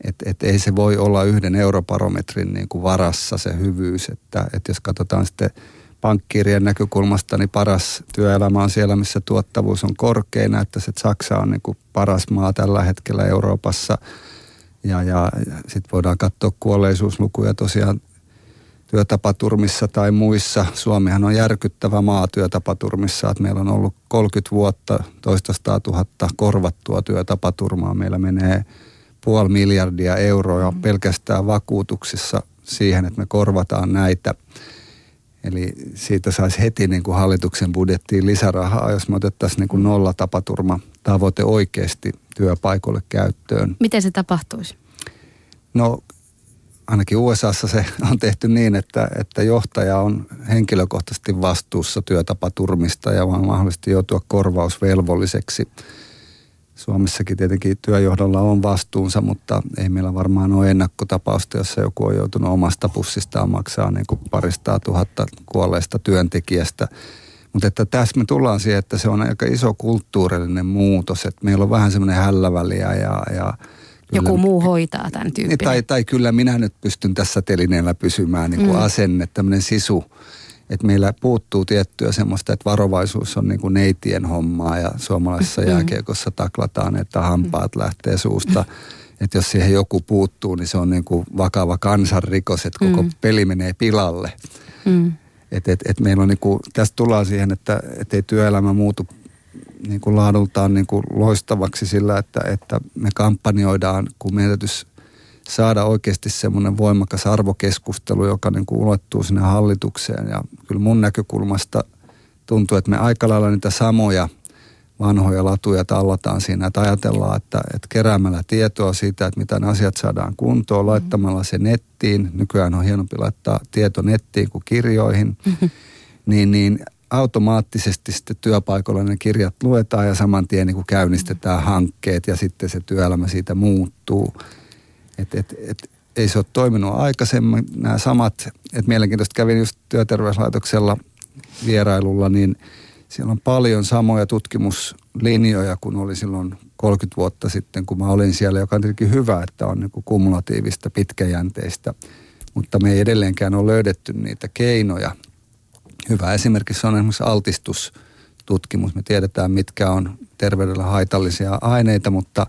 Että et ei se voi olla yhden eurobarometrin niin kuin varassa se hyvyys, että, että jos katsotaan sitten – pankkirien näkökulmasta niin paras työelämä on siellä, missä tuottavuus on korkein. että se Saksa on niin kuin paras maa tällä hetkellä Euroopassa. Ja, ja sitten voidaan katsoa kuolleisuuslukuja tosiaan työtapaturmissa tai muissa. Suomihan on järkyttävä maa työtapaturmissa, että meillä on ollut 30 vuotta toista tuhatta korvattua työtapaturmaa. Meillä menee puoli miljardia euroa pelkästään vakuutuksissa siihen, että me korvataan näitä – Eli siitä saisi heti niin kuin hallituksen budjettiin lisärahaa, jos me otettaisiin niin kuin nolla tapaturma tavoite oikeasti työpaikoille käyttöön. Miten se tapahtuisi? No ainakin USAssa se on tehty niin, että, että johtaja on henkilökohtaisesti vastuussa työtapaturmista ja vaan mahdollisesti joutua korvausvelvolliseksi – Suomessakin tietenkin työjohdolla on vastuunsa, mutta ei meillä varmaan ole ennakkotapausta, jossa joku on joutunut omasta pussistaan maksaa niin kuin paristaa tuhatta kuolleista työntekijästä. Mutta että tässä me tullaan siihen, että se on aika iso kulttuurillinen muutos, että meillä on vähän semmoinen hälläväliä ja, ja Kyllä, Joku muu hoitaa tämän tyyppinen. Tai, tai kyllä minä nyt pystyn tässä telineellä pysymään niin kuin mm. asenne, tämmöinen sisu että meillä puuttuu tiettyä semmoista, että varovaisuus on niin kuin neitien hommaa ja suomalaisessa mm. jääkiekossa taklataan, että hampaat mm. lähtee suusta. Että jos siihen joku puuttuu, niin se on niin kuin vakava kansanrikos, että koko mm. peli menee pilalle. Mm. Et, et, et meillä on niin kuin, tästä tullaan siihen, että et ei työelämä muutu niin kuin laadultaan niin kuin loistavaksi sillä, että, että me kampanjoidaan, kun meidän saada oikeasti semmoinen voimakas arvokeskustelu, joka niin kuin ulottuu sinne hallitukseen. Ja kyllä mun näkökulmasta tuntuu, että me aika lailla niitä samoja vanhoja latuja tallataan siinä, että ajatellaan, että, että keräämällä tietoa siitä, että mitä ne asiat saadaan kuntoon, laittamalla se nettiin, nykyään on hienompi laittaa tieto nettiin kuin kirjoihin, mm-hmm. niin, niin automaattisesti sitten työpaikalla ne kirjat luetaan ja saman tien niin kuin käynnistetään hankkeet ja sitten se työelämä siitä muuttuu. Et, et, et, ei se ole toiminut aikaisemmin. Nämä samat, että mielenkiintoista kävin just työterveyslaitoksella vierailulla, niin siellä on paljon samoja tutkimuslinjoja kuin oli silloin 30 vuotta sitten, kun mä olin siellä, joka on tietenkin hyvä, että on niin kumulatiivista, pitkäjänteistä, mutta me ei edelleenkään ole löydetty niitä keinoja. Hyvä esimerkiksi on esimerkiksi altistustutkimus. Me tiedetään, mitkä on terveydellä haitallisia aineita, mutta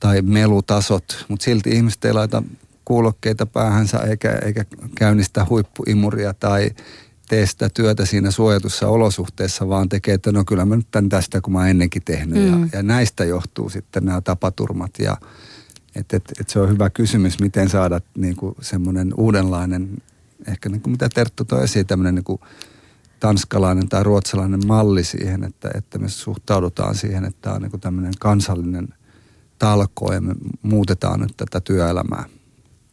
tai melutasot, mutta silti ihmiset ei laita kuulokkeita päähänsä eikä, eikä käynnistä huippuimuria tai tee sitä työtä siinä suojatussa olosuhteessa, vaan tekee, että no kyllä mä nyt tämän tästä, kun mä ennenkin tehnyt. Mm. Ja, ja näistä johtuu sitten nämä tapaturmat. Ja et, et, et se on hyvä kysymys, miten saada niin kuin semmoinen uudenlainen, ehkä niin kuin mitä Terttu toi esiin, tämmöinen niin kuin tanskalainen tai ruotsalainen malli siihen, että, että me suhtaudutaan siihen, että tämä on niin kuin tämmöinen kansallinen talko ja me muutetaan nyt tätä työelämää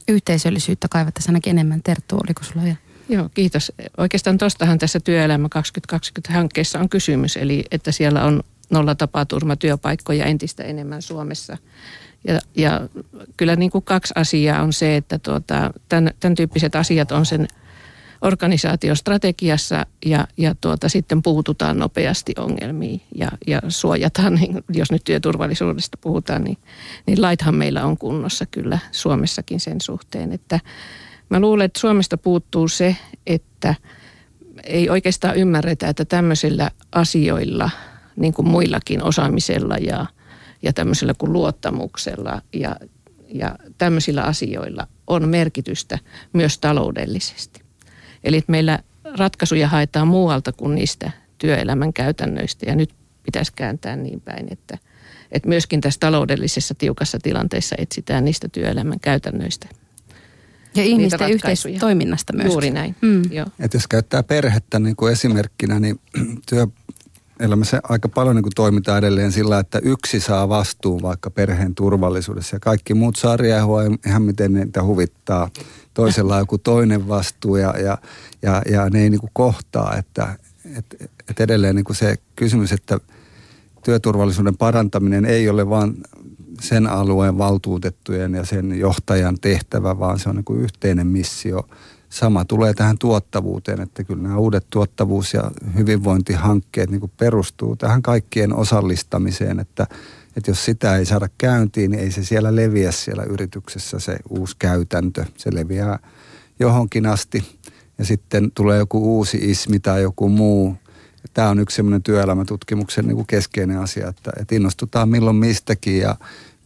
yhteisöllisyyttä kaivattaisiin ainakin enemmän. Terttu, oliko sulla vielä? Joo, kiitos. Oikeastaan tuostahan tässä Työelämä 2020-hankkeessa on kysymys, eli että siellä on nolla tapaturmatyöpaikkoja entistä enemmän Suomessa. Ja, ja kyllä niin kuin kaksi asiaa on se, että tuota, tämän, tämän tyyppiset asiat on sen organisaatiostrategiassa ja, ja tuota, sitten puututaan nopeasti ongelmiin ja, ja suojataan, niin, jos nyt työturvallisuudesta puhutaan, niin, niin laithan meillä on kunnossa kyllä Suomessakin sen suhteen, että mä luulen, että Suomesta puuttuu se, että ei oikeastaan ymmärretä, että tämmöisillä asioilla, niin kuin muillakin osaamisella ja, ja tämmöisellä kuin luottamuksella ja, ja tämmöisillä asioilla on merkitystä myös taloudellisesti. Eli että meillä ratkaisuja haetaan muualta kuin niistä työelämän käytännöistä ja nyt pitäisi kääntää niin päin, että, että myöskin tässä taloudellisessa tiukassa tilanteessa etsitään niistä työelämän käytännöistä. Ja ihmisten yhteistoiminnasta myös. Juuri näin, mm. Joo. Et jos käyttää perhettä niin kuin esimerkkinä, niin *clears throat* työelämässä aika paljon niin kuin toimitaan edelleen sillä, että yksi saa vastuun vaikka perheen turvallisuudessa ja kaikki muut saa riehua ihan miten niitä huvittaa toisella on joku toinen vastuu ja, ja, ja, ja ne ei niin kuin kohtaa. Että et, et edelleen niin kuin se kysymys, että työturvallisuuden parantaminen ei ole vain sen alueen valtuutettujen ja sen johtajan tehtävä, vaan se on niin kuin yhteinen missio. Sama tulee tähän tuottavuuteen, että kyllä nämä uudet tuottavuus- ja hyvinvointihankkeet niin perustuu tähän kaikkien osallistamiseen, että – että jos sitä ei saada käyntiin, niin ei se siellä leviä siellä yrityksessä se uusi käytäntö. Se leviää johonkin asti ja sitten tulee joku uusi ismi tai joku muu. Tämä on yksi semmoinen työelämätutkimuksen niin keskeinen asia, että, että innostutaan milloin mistäkin ja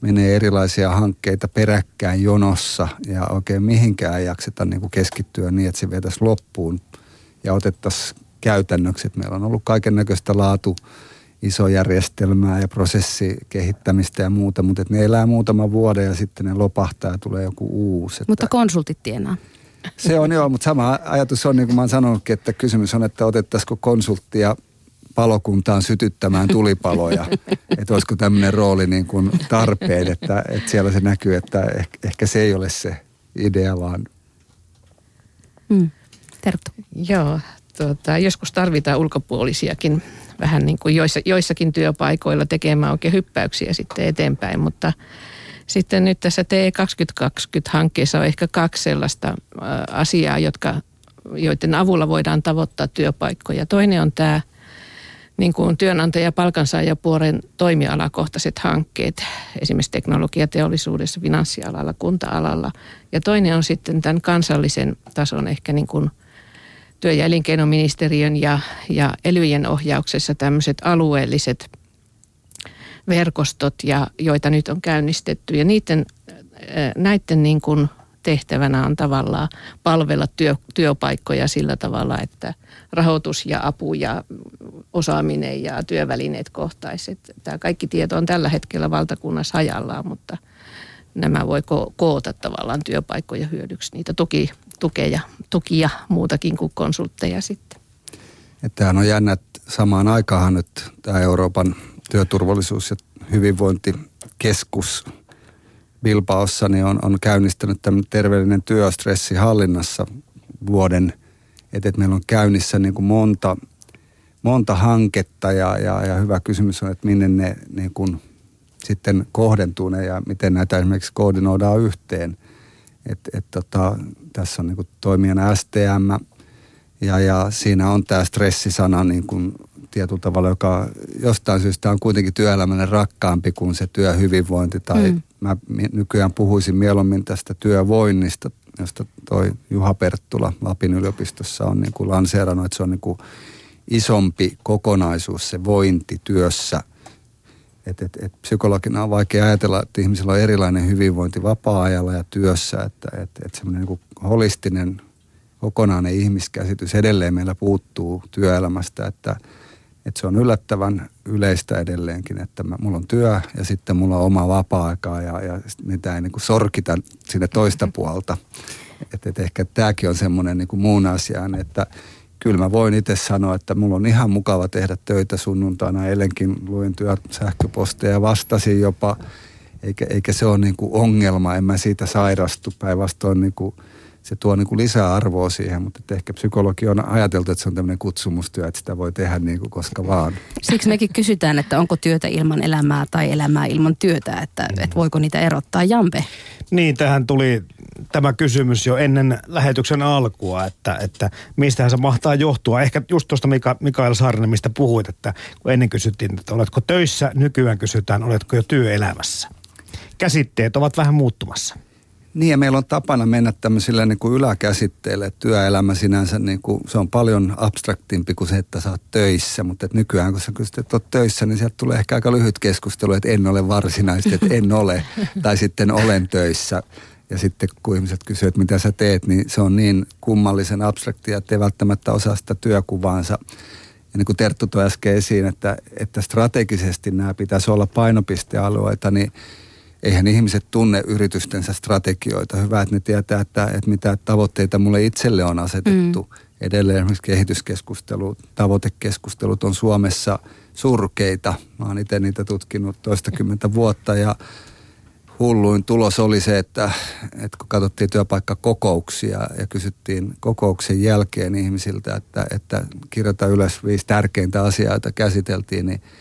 menee erilaisia hankkeita peräkkäin jonossa ja oikein mihinkään ei jakseta niin kuin keskittyä niin, että se vietäisiin loppuun ja otettaisiin käytännöksi. Meillä on ollut kaiken näköistä laatu iso järjestelmää ja prosessikehittämistä ja muuta, mutta ne elää muutama vuoden ja sitten ne lopahtaa ja tulee joku uusi. Että mutta konsultit tienaa. Se on joo, mutta sama ajatus on, niin kuin mä oon sanonutkin, että kysymys on, että otettaisiko konsulttia palokuntaan sytyttämään tulipaloja. *laughs* että olisiko tämmöinen rooli niin kuin tarpeen, että, että siellä se näkyy, että ehkä, ehkä se ei ole se idea, vaan... Mm. Terttu. Joo, tuota, joskus tarvitaan ulkopuolisiakin vähän niin kuin joissa, joissakin työpaikoilla tekemään oikein hyppäyksiä sitten eteenpäin, mutta sitten nyt tässä TE2020-hankkeessa on ehkä kaksi sellaista asiaa, jotka, joiden avulla voidaan tavoittaa työpaikkoja. Toinen on tämä niin kuin työnantaja- ja palkansaajapuolen toimialakohtaiset hankkeet, esimerkiksi teknologiateollisuudessa, finanssialalla, kunta-alalla. Ja toinen on sitten tämän kansallisen tason ehkä niin kuin työ- ja elinkeinoministeriön ja, ja elyjen ohjauksessa tämmöiset alueelliset verkostot, ja, joita nyt on käynnistetty. Ja niiden, näiden niin kuin tehtävänä on tavallaan palvella työ, työpaikkoja sillä tavalla, että rahoitus ja apu ja osaaminen ja työvälineet kohtaiset. Tämä kaikki tieto on tällä hetkellä valtakunnassa hajallaan, mutta nämä voi ko- koota tavallaan työpaikkoja hyödyksi. Niitä toki tukeja, tukia muutakin kuin konsultteja sitten. Tämähän on jännä, että samaan aikaan nyt tämä Euroopan työturvallisuus- ja hyvinvointikeskus Bilbaossa niin on, on käynnistänyt tämmöinen terveellinen työstressi hallinnassa vuoden, että, että meillä on käynnissä niin kuin monta, monta hanketta ja, ja, ja hyvä kysymys on, että minne ne niin kuin sitten kohdentuu ne ja miten näitä esimerkiksi koordinoidaan yhteen. Et, et tota, tässä on niin kuin toimijana STM ja, ja siinä on tämä stressisana niin kuin tietyllä tavalla, joka jostain syystä on kuitenkin työelämälle rakkaampi kuin se työhyvinvointi. Tai mm. Mä nykyään puhuisin mieluummin tästä työvoinnista, josta toi Juha Perttula Lapin yliopistossa on niin kuin lanseerannut, että se on niin kuin isompi kokonaisuus se vointi työssä. Et, et, et psykologina on vaikea ajatella, että ihmisillä on erilainen hyvinvointi vapaa-ajalla ja työssä, että et, et semmoinen niin holistinen kokonainen ihmiskäsitys edelleen meillä puuttuu työelämästä, että – että se on yllättävän yleistä edelleenkin, että mä, mulla on työ ja sitten mulla on oma vapaa-aikaa ja, ja mitä ei niin kuin sorkita sinne toista puolta. Että et ehkä tämäkin on semmoinen niin kuin muun asian, että kyllä mä voin itse sanoa, että mulla on ihan mukava tehdä töitä sunnuntaina. Eilenkin luin sähköposteja ja vastasin jopa, eikä, eikä se ole niin kuin ongelma, en mä siitä sairastu. Päinvastoin niin kuin – se tuo niin kuin lisää arvoa siihen, mutta että ehkä psykologi on ajateltu, että se on tämmöinen kutsumustyö, että sitä voi tehdä niin kuin koska vaan. Siksi mekin kysytään, että onko työtä ilman elämää tai elämää ilman työtä, että, mm. että voiko niitä erottaa. Jampe? Niin, tähän tuli tämä kysymys jo ennen lähetyksen alkua, että, että mistähän se mahtaa johtua. Ehkä just tuosta Mika, Mikael Saarinen, mistä puhuit, että kun ennen kysyttiin, että oletko töissä, nykyään kysytään, oletko jo työelämässä. Käsitteet ovat vähän muuttumassa. Niin ja meillä on tapana mennä tämmöisille niin kuin yläkäsitteille. Työelämä sinänsä niin kuin, se on paljon abstraktimpi kuin se, että sä oot töissä. Mutta et nykyään kun sä kysyt, että oot töissä, niin sieltä tulee ehkä aika lyhyt keskustelu, että en ole varsinaisesti, että en ole. *laughs* tai sitten olen töissä. Ja sitten kun ihmiset kysyvät, että mitä sä teet, niin se on niin kummallisen abstraktia, että ei välttämättä osaa sitä työkuvaansa. Ja niin kuin Terttu toi äsken esiin, että, että strategisesti nämä pitäisi olla painopistealueita, niin – eihän ihmiset tunne yritystensä strategioita. Hyvä, että ne tietää, että, että mitä tavoitteita mulle itselle on asetettu. Mm. Edelleen esimerkiksi kehityskeskustelut, tavoitekeskustelut on Suomessa surkeita. Mä oon itse niitä tutkinut toistakymmentä vuotta ja hulluin tulos oli se, että, että kun katsottiin työpaikkakokouksia ja kysyttiin kokouksen jälkeen ihmisiltä, että, että kirjoita ylös viisi tärkeintä asiaa, joita käsiteltiin, niin –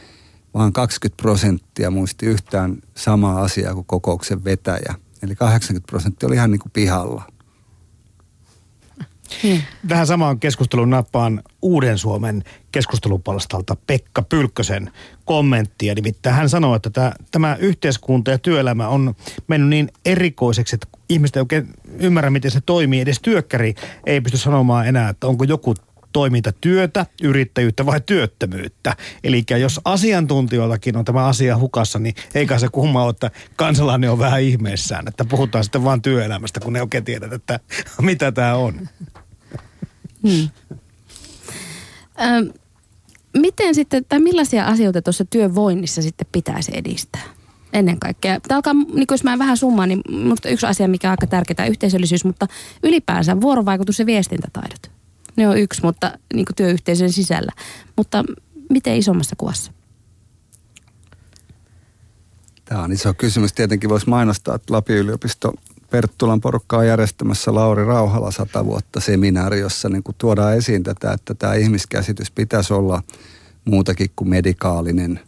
vaan 20 prosenttia muisti yhtään samaa asiaa kuin kokouksen vetäjä. Eli 80 prosenttia oli ihan niin kuin pihalla. Hmm. Tähän samaan keskustelun nappaan Uuden Suomen keskustelupalstalta Pekka Pylkkösen kommenttia. Nimittäin hän sanoi, että tämä, tämä yhteiskunta ja työelämä on mennyt niin erikoiseksi, että ihmiset ei oikein ymmärrä, miten se toimii. Edes työkkäri ei pysty sanomaan enää, että onko joku toimintatyötä, yrittäjyyttä vai työttömyyttä. Eli jos asiantuntijoillakin on tämä asia hukassa, niin eikä se kumma ole, että kansalainen on vähän ihmeessään, että puhutaan sitten vain työelämästä, kun ne oikein tiedät, että mitä tämä on. Hmm. Ähm, miten sitten, tai millaisia asioita tuossa työvoinnissa sitten pitäisi edistää? Ennen kaikkea. Tämä alkaa, niin jos mä vähän summaan, niin minusta yksi asia, mikä on aika tärkeää, yhteisöllisyys, mutta ylipäänsä vuorovaikutus ja viestintätaidot. Ne on yksi, mutta niin kuin työyhteisön sisällä. Mutta miten isommassa kuvassa? Tämä on iso kysymys. Tietenkin voisi mainostaa, että Lapin yliopisto Perttulan porukka on järjestämässä Lauri Rauhala sata vuotta seminaari, jossa niin kuin tuodaan esiin tätä, että tämä ihmiskäsitys pitäisi olla muutakin kuin medikaalinen.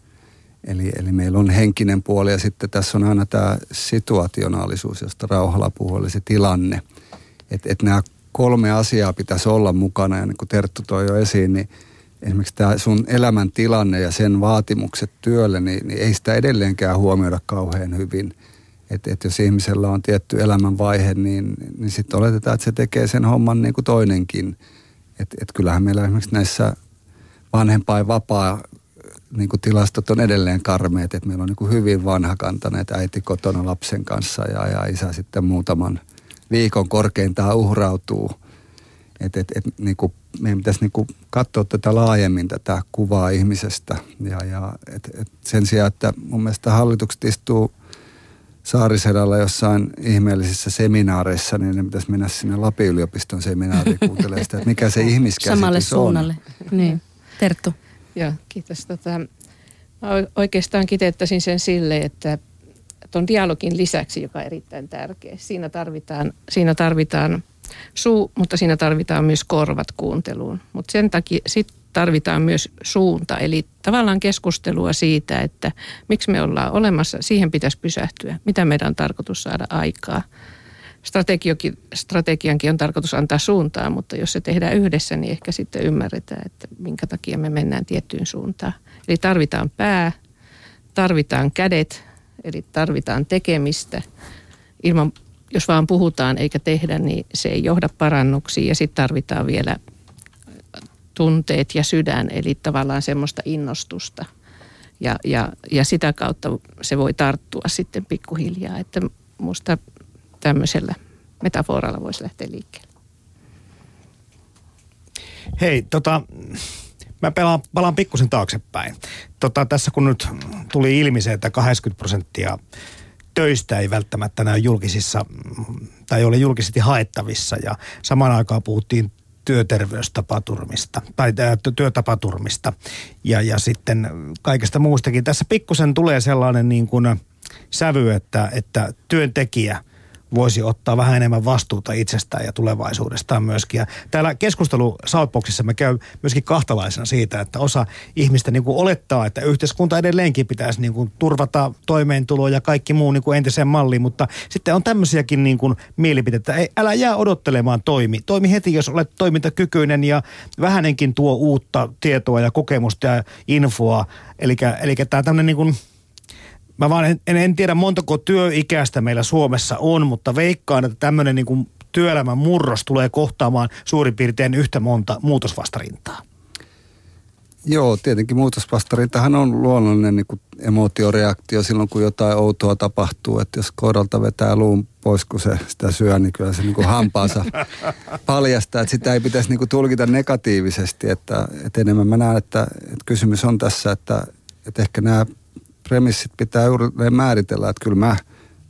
Eli, eli meillä on henkinen puoli ja sitten tässä on aina tämä situationaalisuus, josta Rauhala puhuu, eli se tilanne. Että et nämä kolme asiaa pitäisi olla mukana ja niin kuin Terttu toi jo esiin, niin esimerkiksi tämä sun elämäntilanne ja sen vaatimukset työlle, niin, niin ei sitä edelleenkään huomioida kauhean hyvin. Että et jos ihmisellä on tietty elämänvaihe, niin, niin sitten oletetaan, että se tekee sen homman niin kuin toinenkin. Että et kyllähän meillä esimerkiksi näissä vanhempain vapaa niin kuin tilastot on edelleen karmeet, että meillä on niin kuin hyvin vanhakantaneet äiti kotona lapsen kanssa ja, ja isä sitten muutaman – viikon korkeintaan uhrautuu. Et, et, et, niin kuin, meidän pitäisi niin kuin katsoa tätä laajemmin, tätä kuvaa ihmisestä. Ja, ja et, et sen sijaan, että mun mielestä hallitukset istuu Saarisedalla jossain ihmeellisissä seminaareissa, niin ne pitäisi mennä sinne Lapin yliopiston seminaariin kuuntelemaan sitä, että mikä se *laughs* ihmiskäsitys Samalle suunnalle. Niin. Terttu. Joo, kiitos. Tota, Oikeastaan kiteyttäisin sen sille, että tuon dialogin lisäksi, joka on erittäin tärkeä, siinä tarvitaan, siinä tarvitaan suu, mutta siinä tarvitaan myös korvat kuunteluun. Mutta sen takia sit tarvitaan myös suunta, eli tavallaan keskustelua siitä, että miksi me ollaan olemassa, siihen pitäisi pysähtyä, mitä meidän on tarkoitus saada aikaa. Strategiankin on tarkoitus antaa suuntaa, mutta jos se tehdään yhdessä, niin ehkä sitten ymmärretään, että minkä takia me mennään tiettyyn suuntaan. Eli tarvitaan pää, tarvitaan kädet, eli tarvitaan tekemistä. Ilman, jos vaan puhutaan eikä tehdä, niin se ei johda parannuksiin ja sitten tarvitaan vielä tunteet ja sydän, eli tavallaan semmoista innostusta. Ja, ja, ja sitä kautta se voi tarttua sitten pikkuhiljaa, että musta tämmöisellä metaforalla voisi lähteä liikkeelle. Hei, tota, mä pelaan, palaan pikkusen taaksepäin. Tota, tässä kun nyt tuli ilmi se, että 80 prosenttia töistä ei välttämättä näy julkisissa tai ole julkisesti haettavissa ja samaan aikaan puhuttiin työterveystapaturmista tai työtapaturmista ja, ja sitten kaikesta muustakin. Tässä pikkusen tulee sellainen niin kuin sävy, että, että työntekijä – voisi ottaa vähän enemmän vastuuta itsestään ja tulevaisuudestaan myöskin. Ja täällä keskustelu Southboxissa me käy myöskin kahtalaisena siitä, että osa ihmistä niin kuin olettaa, että yhteiskunta edelleenkin pitäisi niin kuin turvata toimeentulo ja kaikki muu niin kuin entiseen malliin, mutta sitten on tämmöisiäkin niin kuin mielipiteitä. Ei, älä jää odottelemaan toimi. Toimi heti, jos olet toimintakykyinen ja vähänenkin tuo uutta tietoa ja kokemusta ja infoa. Eli, eli tämä tämmöinen niin kuin Mä vaan en, en tiedä montako työikäistä meillä Suomessa on, mutta veikkaan, että tämmöinen niin työelämän murros tulee kohtaamaan suurin piirtein yhtä monta muutosvastarintaa. Joo, tietenkin muutosvastarintahan on luonnollinen niin kuin emootioreaktio silloin, kun jotain outoa tapahtuu. Että jos koiralta vetää luun pois, kun se sitä syö, niin kyllä se niin kuin hampaansa *laughs* paljastaa. Että sitä ei pitäisi niin kuin tulkita negatiivisesti. Että, että enemmän mä näen, että, että kysymys on tässä, että, että ehkä nämä premissit pitää juuri määritellä, että kyllä mä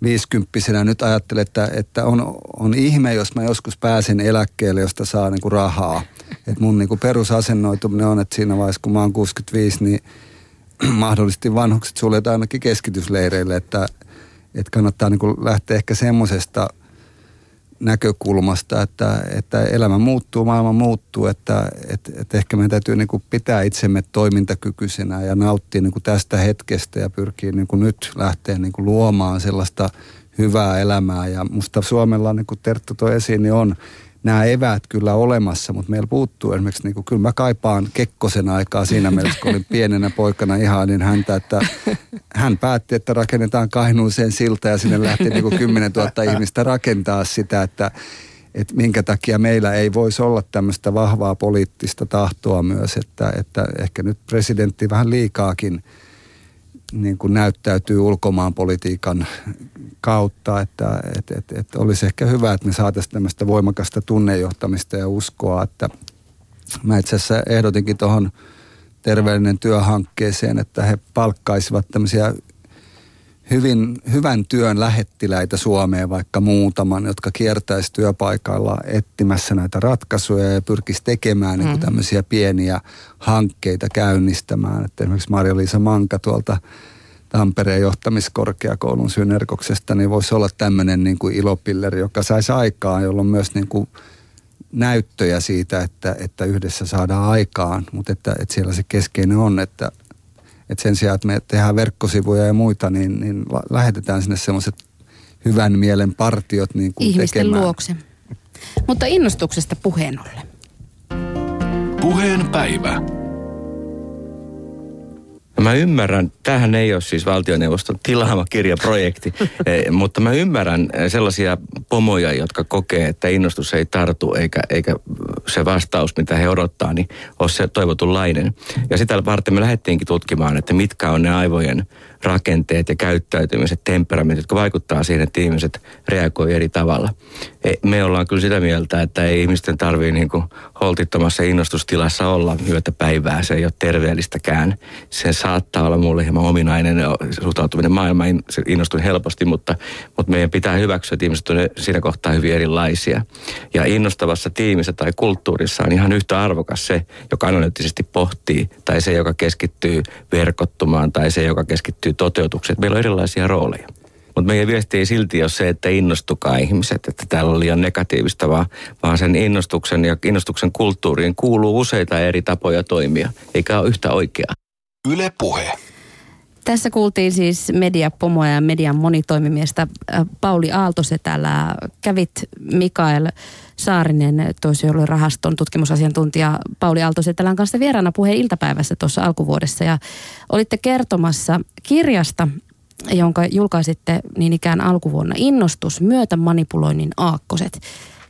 viisikymppisenä nyt ajattelen, että, että on, on ihme, jos mä joskus pääsen eläkkeelle, josta saa niinku rahaa. Et mun niinku perusasennoituminen on, että siinä vaiheessa kun mä oon 65, niin *clears throat* mahdollisesti vanhukset suljetaan ainakin keskitysleireille, että, että kannattaa niinku lähteä ehkä semmoisesta – näkökulmasta, että, että elämä muuttuu, maailma muuttuu, että, että, että ehkä meidän täytyy niin kuin pitää itsemme toimintakykyisenä ja nauttia niin kuin tästä hetkestä ja pyrkiä niin kuin nyt lähteä niin kuin luomaan sellaista hyvää elämää. Ja musta Suomella, niin kuin Terttu toi esiin, niin on nämä eväät kyllä olemassa, mutta meillä puuttuu esimerkiksi, niin kuin, kyllä mä kaipaan Kekkosen aikaa siinä *laughs* mielessä, kun olin pienenä poikana niin häntä, että hän päätti, että rakennetaan Kainuuseen silta ja sinne lähti niin kuin 10 000 ihmistä rakentaa sitä, että että minkä takia meillä ei voisi olla tämmöistä vahvaa poliittista tahtoa myös, että, että ehkä nyt presidentti vähän liikaakin – niin kuin näyttäytyy ulkomaanpolitiikan kautta, että et, et, et olisi ehkä hyvä, että me saataisiin tämmöistä voimakasta tunnejohtamista ja uskoa, että mä itse asiassa ehdotinkin tuohon terveellinen työhankkeeseen, että he palkkaisivat tämmöisiä hyvin, hyvän työn lähettiläitä Suomeen vaikka muutaman, jotka kiertäisi työpaikalla etsimässä näitä ratkaisuja ja pyrkisi tekemään mm. niin tämmöisiä pieniä hankkeita käynnistämään. Että esimerkiksi Marja-Liisa Manka tuolta Tampereen johtamiskorkeakoulun synerkoksesta, niin voisi olla tämmöinen niin kuin ilopilleri, joka saisi aikaa, jolloin myös niin kuin näyttöjä siitä, että, että yhdessä saadaan aikaan, mutta että, että siellä se keskeinen on, että että sen sijaan, että me tehdään verkkosivuja ja muita, niin, niin lähetetään sinne semmoiset hyvän mielen partiot niin kuin Ihmisten tekemään. luokse. Mutta innostuksesta puheen ollen. Puheen päivä. Mä ymmärrän, tämähän ei ole siis valtioneuvoston tilaama kirjaprojekti, *laughs* eh, mutta mä ymmärrän eh, sellaisia pomoja, jotka kokee, että innostus ei tartu eikä, eikä se vastaus, mitä he odottaa, niin ole se toivotunlainen. Ja sitä varten me lähdettiinkin tutkimaan, että mitkä on ne aivojen rakenteet ja käyttäytymiset, temperamentit, jotka vaikuttaa siihen, että ihmiset reagoivat eri tavalla. E, me ollaan kyllä sitä mieltä, että ei ihmisten tarvii niin kuin holtittomassa innostustilassa olla yötä päivää. Se ei ole terveellistäkään. Se saattaa olla mulle hieman ominainen suhtautuminen maailmaan. Innostun helposti, mutta, mutta meidän pitää hyväksyä, että ihmiset on siinä kohtaa hyvin erilaisia. Ja innostavassa tiimissä tai kulttuurissa on ihan yhtä arvokas se, joka analyyttisesti pohtii, tai se, joka keskittyy verkottumaan, tai se, joka keskittyy toteutukseen. Meillä on erilaisia rooleja. Mutta meidän viesti ei silti ole se, että innostukaa ihmiset, että täällä on liian negatiivista, vaan, vaan sen innostuksen ja innostuksen kulttuuriin kuuluu useita eri tapoja toimia, eikä ole yhtä oikeaa. Yle Puhe. Tässä kuultiin siis mediapomoja ja median monitoimimiestä äh, Pauli Aaltosetälä. Kävit Mikael Saarinen, rahaston tutkimusasiantuntija Pauli Aaltosetälän kanssa vieraana puheen iltapäivässä tuossa alkuvuodessa. Ja olitte kertomassa kirjasta, jonka julkaisitte niin ikään alkuvuonna, Innostus, myötämanipuloinnin aakkoset.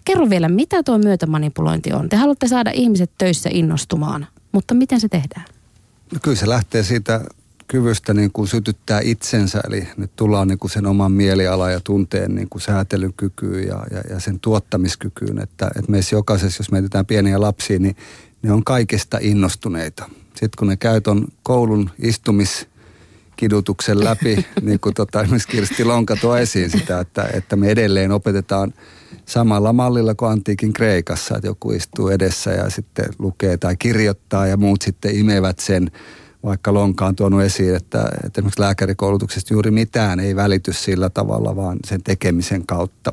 Kerro vielä, mitä tuo myötämanipulointi on? Te haluatte saada ihmiset töissä innostumaan, mutta miten se tehdään? No kyllä se lähtee siitä kyvystä niin kuin sytyttää itsensä, eli nyt tullaan niin kuin sen oman mieliala ja tunteen niin kuin säätelykykyyn ja, ja, ja sen tuottamiskykyyn, että, että meissä jokaisessa, jos mietitään pieniä lapsia, niin ne on kaikesta innostuneita. Sitten kun ne käyt on koulun istumis kidutuksen läpi, *laughs* niin kuin tota, esimerkiksi Kirsti Lonka tuo esiin sitä, että, että me edelleen opetetaan samalla mallilla kuin antiikin Kreikassa, että joku istuu edessä ja sitten lukee tai kirjoittaa ja muut sitten imevät sen, vaikka Lonka on tuonut esiin, että, että esimerkiksi lääkärikoulutuksesta juuri mitään ei välity sillä tavalla, vaan sen tekemisen kautta.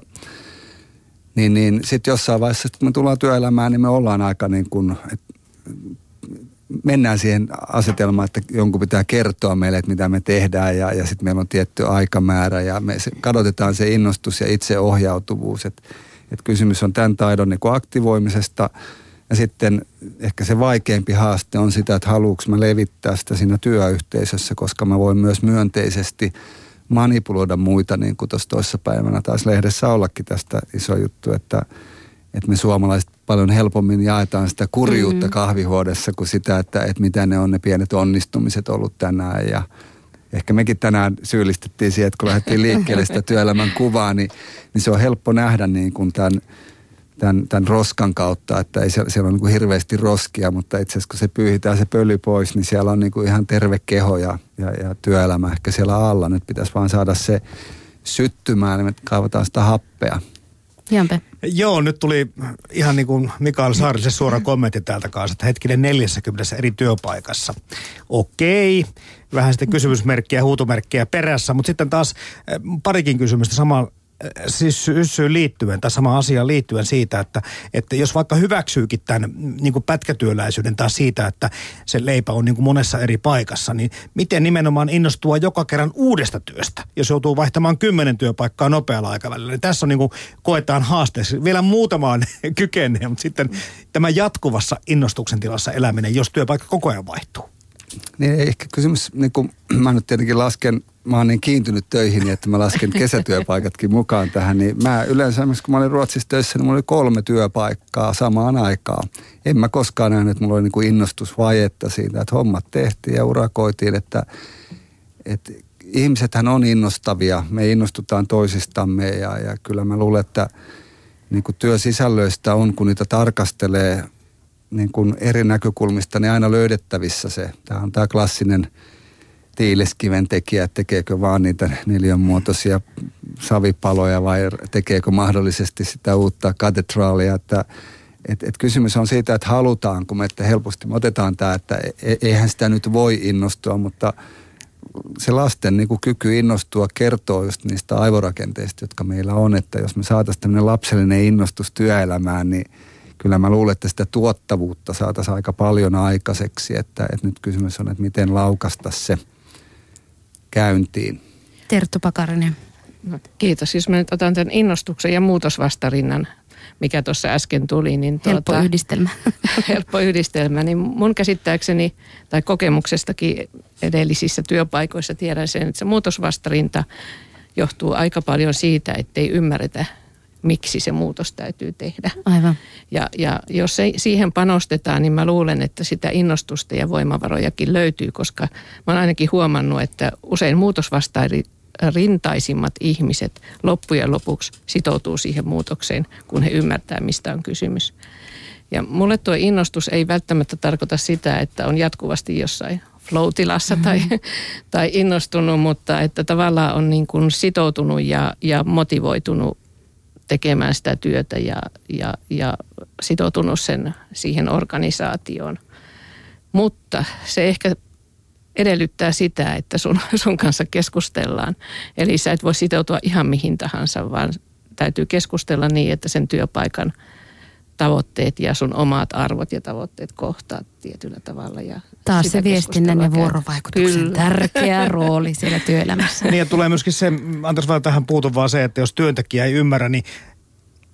Niin, niin sitten jossain vaiheessa, kun me tullaan työelämään, niin me ollaan aika niin kuin, mennään siihen asetelmaan, että jonkun pitää kertoa meille, että mitä me tehdään ja, ja sitten meillä on tietty aikamäärä ja me kadotetaan se innostus ja itseohjautuvuus. Että et kysymys on tämän taidon niin aktivoimisesta ja sitten ehkä se vaikeampi haaste on sitä, että haluuks mä levittää sitä siinä työyhteisössä, koska mä voin myös myönteisesti manipuloida muita, niin kuin tuossa toisessa päivänä taas lehdessä ollakin tästä iso juttu, että – että me suomalaiset paljon helpommin jaetaan sitä kurjuutta mm-hmm. kahvihuodessa kuin sitä, että, että mitä ne on ne pienet onnistumiset ollut tänään ja ehkä mekin tänään syyllistettiin siihen, että kun lähdettiin liikkeelle sitä työelämän kuvaa, niin, niin se on helppo nähdä niin kuin tämän, tämän, tämän roskan kautta, että ei siellä, siellä on niin kuin hirveästi roskia, mutta itse asiassa kun se pyyhitään se pöly pois, niin siellä on niin kuin ihan terve keho ja, ja, ja työelämä ehkä siellä alla. Nyt pitäisi vaan saada se syttymään, niin me kaivataan sitä happea. Jampe. Joo, nyt tuli ihan niin kuin Mikael Saarisen suora kommentti täältä kanssa, että hetkinen 40 eri työpaikassa. Okei, vähän sitten kysymysmerkkiä, huutomerkkiä perässä, mutta sitten taas eh, parikin kysymystä sama, siis syssyyn liittyen tai samaan asiaan liittyen siitä, että, että jos vaikka hyväksyykin tämän niin kuin pätkätyöläisyyden tai siitä, että se leipä on niin kuin monessa eri paikassa, niin miten nimenomaan innostua joka kerran uudesta työstä, jos joutuu vaihtamaan kymmenen työpaikkaa nopealla aikavälillä. Niin tässä on niin kuin, koetaan haasteessa. Vielä muutamaan *laughs* kykenee, mutta sitten tämä jatkuvassa innostuksen tilassa eläminen, jos työpaikka koko ajan vaihtuu. Niin ehkä kysymys, niin kuin *clears throat* mä nyt tietenkin lasken, mä oon niin kiintynyt töihin, että mä lasken kesätyöpaikatkin mukaan tähän, niin mä yleensä kun mä olin Ruotsissa töissä, niin mulla oli kolme työpaikkaa samaan aikaan. En mä koskaan nähnyt, että mulla oli niin kuin innostusvajetta siitä, että hommat tehtiin ja urakoitiin, että, että ihmisethän on innostavia, me innostutaan toisistamme ja, ja kyllä mä luulen, että niin kuin työsisällöistä on, kun niitä tarkastelee – niin kuin eri näkökulmista niin aina löydettävissä se. Tämä on tämä klassinen tiileskiven tekijä, tekeekö vaan niitä neljänmuotoisia savipaloja vai tekeekö mahdollisesti sitä uutta katedraalia, että et, et kysymys on siitä, että halutaanko me, että helposti me otetaan tämä, että e, eihän sitä nyt voi innostua, mutta se lasten niin kuin kyky innostua kertoo just niistä aivorakenteista, jotka meillä on, että jos me saataisiin tämmöinen lapsellinen innostus työelämään, niin – kyllä mä luulen, että sitä tuottavuutta saataisiin aika paljon aikaiseksi, että, että nyt kysymys on, että miten laukasta se käyntiin. Terttu Pakarinen. No, kiitos. Jos mä nyt otan tämän innostuksen ja muutosvastarinnan, mikä tuossa äsken tuli. Niin tuota, helppo yhdistelmä. *laughs* helppo yhdistelmä. Niin mun käsittääkseni tai kokemuksestakin edellisissä työpaikoissa tiedän sen, että se muutosvastarinta johtuu aika paljon siitä, ettei ymmärretä miksi se muutos täytyy tehdä. Aivan. Ja, ja jos se, siihen panostetaan, niin mä luulen, että sitä innostusta ja voimavarojakin löytyy, koska mä oon ainakin huomannut, että usein muutosvastarinta rintaisimmat ihmiset loppujen lopuksi sitoutuu siihen muutokseen, kun he ymmärtää, mistä on kysymys. Ja mulle tuo innostus ei välttämättä tarkoita sitä, että on jatkuvasti jossain mm-hmm. tai, tai innostunut, mutta että tavallaan on niin kuin sitoutunut ja, ja motivoitunut tekemään sitä työtä ja, ja, ja sitoutunut sen siihen organisaatioon. Mutta se ehkä edellyttää sitä, että sun, *laughs* sun kanssa keskustellaan. Eli sä et voi sitoutua ihan mihin tahansa, vaan täytyy keskustella niin, että sen työpaikan tavoitteet ja sun omat arvot ja tavoitteet kohtaat tietyllä tavalla. Ja Taas se viestinnän ja vuorovaikutuksen Kyllä. tärkeä *laughs* rooli siellä työelämässä. Niin ja tulee myöskin se, antaisi vaan tähän puutun vaan se, että jos työntekijä ei ymmärrä, niin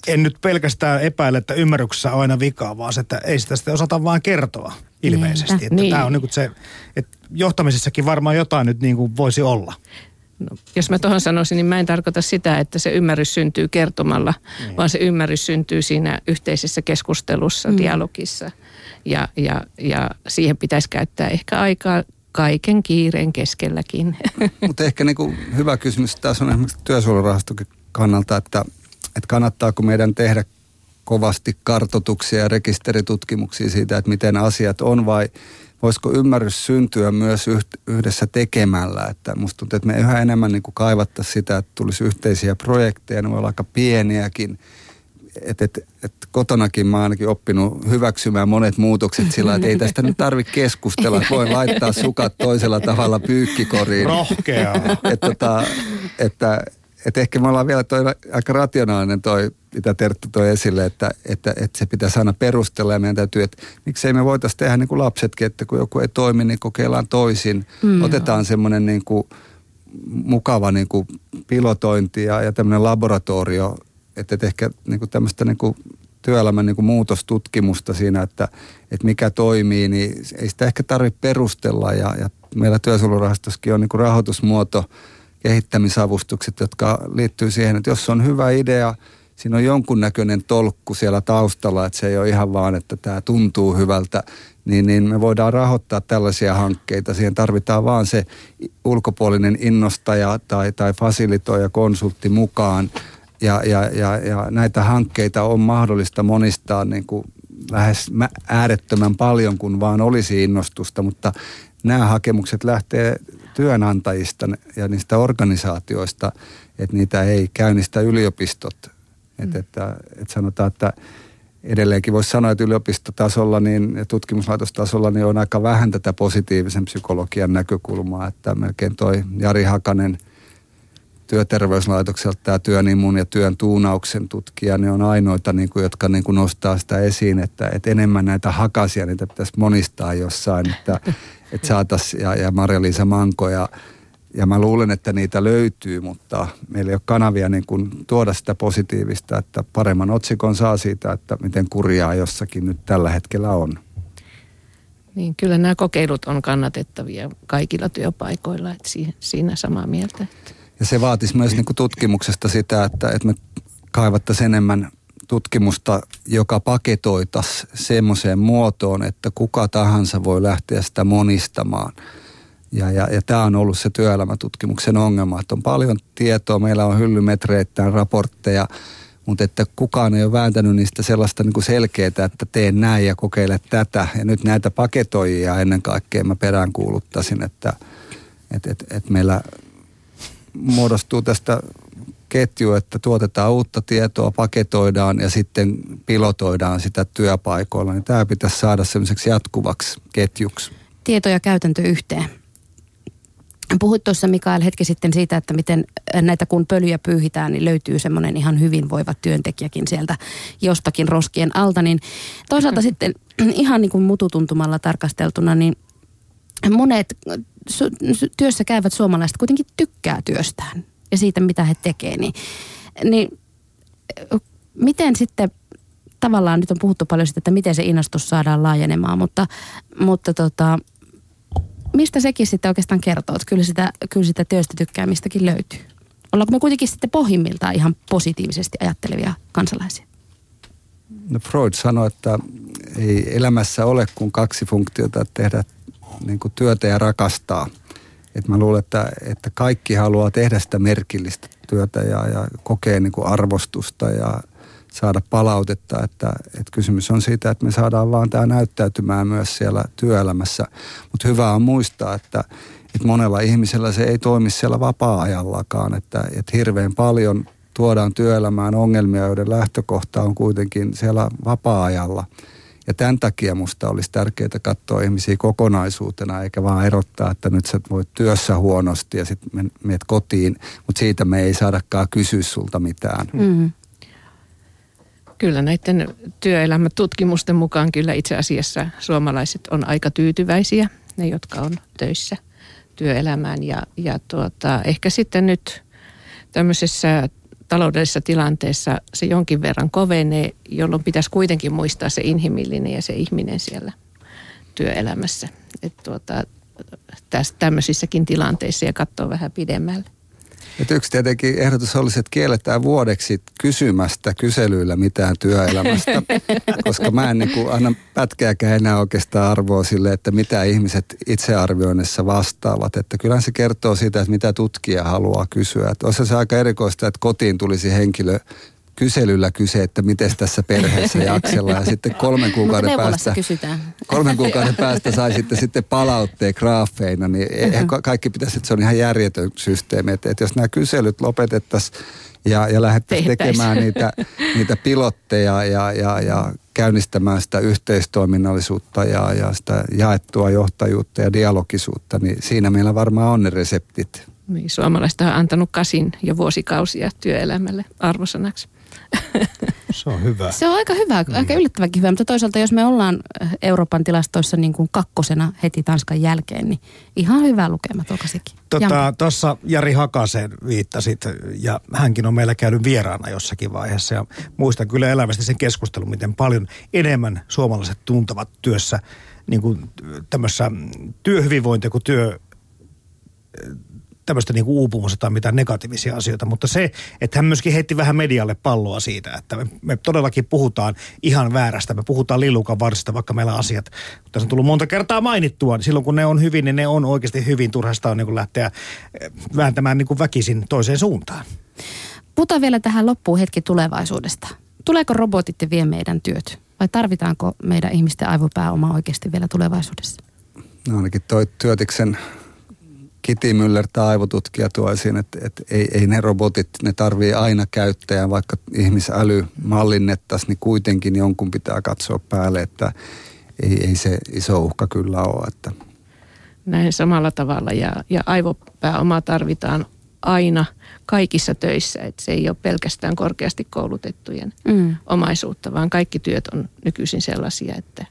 en nyt pelkästään epäile, että ymmärryksessä on aina vikaa, vaan se, että ei sitä sitten osata vaan kertoa ilmeisesti. Niinpä. Että niin. Tämä on niin kuin se, että johtamisessakin varmaan jotain nyt niin kuin voisi olla. No, jos mä tuohon sanoisin, niin mä en tarkoita sitä, että se ymmärrys syntyy kertomalla, niin. vaan se ymmärrys syntyy siinä yhteisessä keskustelussa, mm. dialogissa. Ja, ja, ja siihen pitäisi käyttää ehkä aikaa kaiken kiireen keskelläkin. *laughs* Mutta ehkä niin kuin hyvä kysymys tässä on esimerkiksi työsuojelurahastokin kannalta, että, että kannattaako meidän tehdä kovasti kartotuksia ja rekisteritutkimuksia siitä, että miten asiat on vai voisiko ymmärrys syntyä myös yhdessä tekemällä. Että musta tuntuu, että me yhä enemmän niin kaivattaisiin sitä, että tulisi yhteisiä projekteja, ne voi olla aika pieniäkin. Et, et, et kotonakin mä oon ainakin oppinut hyväksymään monet muutokset sillä, että ei tästä nyt tarvitse keskustella. Voi laittaa sukat toisella tavalla pyykkikoriin. Rohkeaa. Et, tota, että, että ehkä me ollaan vielä toi aika rationaalinen toi, mitä Terttu toi esille, että, että, että se pitäisi aina perustella ja meidän täytyy, että miksei me voitaisiin tehdä niin kuin lapsetkin, että kun joku ei toimi, niin kokeillaan toisin. Mm. Otetaan semmoinen niin kuin mukava niin kuin pilotointi ja, ja tämmöinen laboratorio, että, että ehkä niin kuin tämmöistä niin kuin työelämän niin kuin muutostutkimusta siinä, että, että mikä toimii, niin ei sitä ehkä tarvitse perustella ja, ja meillä työsuojelurahastossakin on niin kuin rahoitusmuoto, kehittämisavustukset, jotka liittyy siihen, että jos on hyvä idea, siinä on jonkunnäköinen tolkku siellä taustalla, että se ei ole ihan vaan, että tämä tuntuu hyvältä, niin, niin me voidaan rahoittaa tällaisia hankkeita. Siihen tarvitaan vaan se ulkopuolinen innostaja tai, tai fasilitoija, konsultti mukaan. Ja, ja, ja, ja näitä hankkeita on mahdollista monistaa niin kuin lähes äärettömän paljon, kun vaan olisi innostusta, mutta nämä hakemukset lähtee työnantajista ja niistä organisaatioista, että niitä ei käynnistä yliopistot. Mm. Että, että, sanotaan, että edelleenkin voisi sanoa, että yliopistotasolla niin, ja tutkimuslaitostasolla niin on aika vähän tätä positiivisen psykologian näkökulmaa, että melkein toi Jari Hakanen työterveyslaitokselta tämä työn imun ja työn tuunauksen tutkija, ne on ainoita, niin kuin, jotka niin kuin nostaa sitä esiin, että, että enemmän näitä hakasia, niitä pitäisi monistaa jossain, että, että saataisiin, ja, ja Marja-Liisa Manko ja, ja mä luulen, että niitä löytyy, mutta meillä ei ole kanavia niin kuin tuoda sitä positiivista, että paremman otsikon saa siitä, että miten kurjaa jossakin nyt tällä hetkellä on. Niin, kyllä nämä kokeilut on kannatettavia kaikilla työpaikoilla, että siinä samaa mieltä. Ja se vaatisi myös niin kuin tutkimuksesta sitä, että, että me kaivattaisiin enemmän tutkimusta, joka paketoitaisi semmoiseen muotoon, että kuka tahansa voi lähteä sitä monistamaan. Ja, ja, ja tämä on ollut se työelämätutkimuksen ongelma, että on paljon tietoa, meillä on hyllymetreittäin raportteja, mutta että kukaan ei ole vääntänyt niistä sellaista niin kuin selkeää, että teen näin ja kokeile tätä. Ja nyt näitä paketoijia ennen kaikkea mä peräänkuuluttaisin, että että että että meillä muodostuu tästä ketju, että tuotetaan uutta tietoa, paketoidaan ja sitten pilotoidaan sitä työpaikoilla. Niin tämä pitäisi saada semmoiseksi jatkuvaksi ketjuksi. Tieto ja käytäntö yhteen. Puhuit tuossa Mikael hetki sitten siitä, että miten näitä kun pölyjä pyyhitään, niin löytyy semmoinen ihan hyvinvoiva työntekijäkin sieltä jostakin roskien alta. Niin toisaalta mm. sitten ihan niin kuin mututuntumalla tarkasteltuna, niin monet työssä käyvät suomalaiset kuitenkin tykkää työstään ja siitä, mitä he tekevät. Niin, niin miten sitten tavallaan nyt on puhuttu paljon siitä, että miten se innostus saadaan laajenemaan, mutta, mutta tota, mistä sekin sitten oikeastaan kertoo, että kyllä sitä, kyllä sitä työstä tykkäämistäkin löytyy? Ollaanko me kuitenkin sitten pohjimmiltaan ihan positiivisesti ajattelevia kansalaisia? No Freud sanoi, että ei elämässä ole kuin kaksi funktiota, tehdä niin kuin työtä ja rakastaa. Et mä luulen, että, että kaikki haluaa tehdä sitä merkillistä työtä ja, ja kokee niin kuin arvostusta ja saada palautetta, että, että kysymys on siitä, että me saadaan vaan tämä näyttäytymään myös siellä työelämässä. Mutta hyvä on muistaa, että, että monella ihmisellä se ei toimi siellä vapaa-ajallakaan, että, että hirveän paljon tuodaan työelämään ongelmia, joiden lähtökohta on kuitenkin siellä vapaa-ajalla. Ja tämän takia musta olisi tärkeää katsoa ihmisiä kokonaisuutena, eikä vaan erottaa, että nyt sä voit työssä huonosti ja sitten menet kotiin, mutta siitä me ei saadakaan kysyä sulta mitään. Mm. Kyllä näiden työelämätutkimusten mukaan kyllä itse asiassa suomalaiset on aika tyytyväisiä, ne jotka on töissä työelämään. Ja, ja tuota, ehkä sitten nyt tämmöisessä taloudellisessa tilanteessa se jonkin verran kovenee, jolloin pitäisi kuitenkin muistaa se inhimillinen ja se ihminen siellä työelämässä. Että tuota, tämmöisissäkin tilanteissa ja katsoa vähän pidemmälle. Et yksi tietenkin ehdotus olisi, että kielletään vuodeksi kysymästä kyselyillä mitään työelämästä, *laughs* koska mä en niin kuin anna pätkääkään enää oikeastaan arvoa sille, että mitä ihmiset itsearvioinnissa vastaavat. Että kyllähän se kertoo siitä, että mitä tutkija haluaa kysyä. Että olisi se aika erikoista, että kotiin tulisi henkilö kyselyllä kyse, että miten tässä perheessä *laughs* jaksellaan. Ja sitten kolmen kuukauden päästä, kysytään. kolmen kuukauden päästä sai sitten, sitten palautteen graafeina, niin uh-huh. kaikki pitäisi, että se on ihan järjetön systeemi. Että, että jos nämä kyselyt lopetettaisiin ja, ja lähdettäisiin tekemään niitä, niitä pilotteja ja, ja, ja käynnistämään sitä yhteistoiminnallisuutta ja, ja sitä jaettua johtajuutta ja dialogisuutta, niin siinä meillä varmaan on ne reseptit. Niin, suomalaiset on antanut kasin jo vuosikausia työelämälle arvosanaksi. *laughs* Se on hyvä. Se on aika hyvä, mm. aika yllättävänkin hyvä, mutta toisaalta jos me ollaan äh, Euroopan tilastoissa niin kuin kakkosena heti Tanskan jälkeen, niin ihan hyvä lukema tuoka sekin. Tuossa tota, Jari Hakaseen viittasit, ja hänkin on meillä käynyt vieraana jossakin vaiheessa, ja muistan kyllä elävästi sen keskustelun, miten paljon enemmän suomalaiset tuntavat työssä niin kuin tämmössä työhyvinvointia kuin työ tämmöistä niin kuin uupumusta tai mitään negatiivisia asioita, mutta se, että hän myöskin heitti vähän medialle palloa siitä, että me, me todellakin puhutaan ihan väärästä, me puhutaan lillukan varsista, vaikka meillä asiat, tässä on tullut monta kertaa mainittua, niin silloin kun ne on hyvin, niin ne on oikeasti hyvin, turhasta on niin kuin lähteä eh, vääntämään niin kuin väkisin toiseen suuntaan. Puhutaan vielä tähän loppuun hetki tulevaisuudesta. Tuleeko robotit vie meidän työt? Vai tarvitaanko meidän ihmisten aivopääoma oikeasti vielä tulevaisuudessa? No ainakin toi Työtiksen Kiti Müller, tämä aivotutkija, tuo esiin, että, että ei, ei ne robotit, ne tarvii aina käyttäjän, vaikka ihmisäly mallinnettaisiin, niin kuitenkin jonkun pitää katsoa päälle, että ei, ei se iso uhka kyllä ole. Että. Näin samalla tavalla ja, ja aivopääoma tarvitaan aina kaikissa töissä, että se ei ole pelkästään korkeasti koulutettujen mm. omaisuutta, vaan kaikki työt on nykyisin sellaisia, että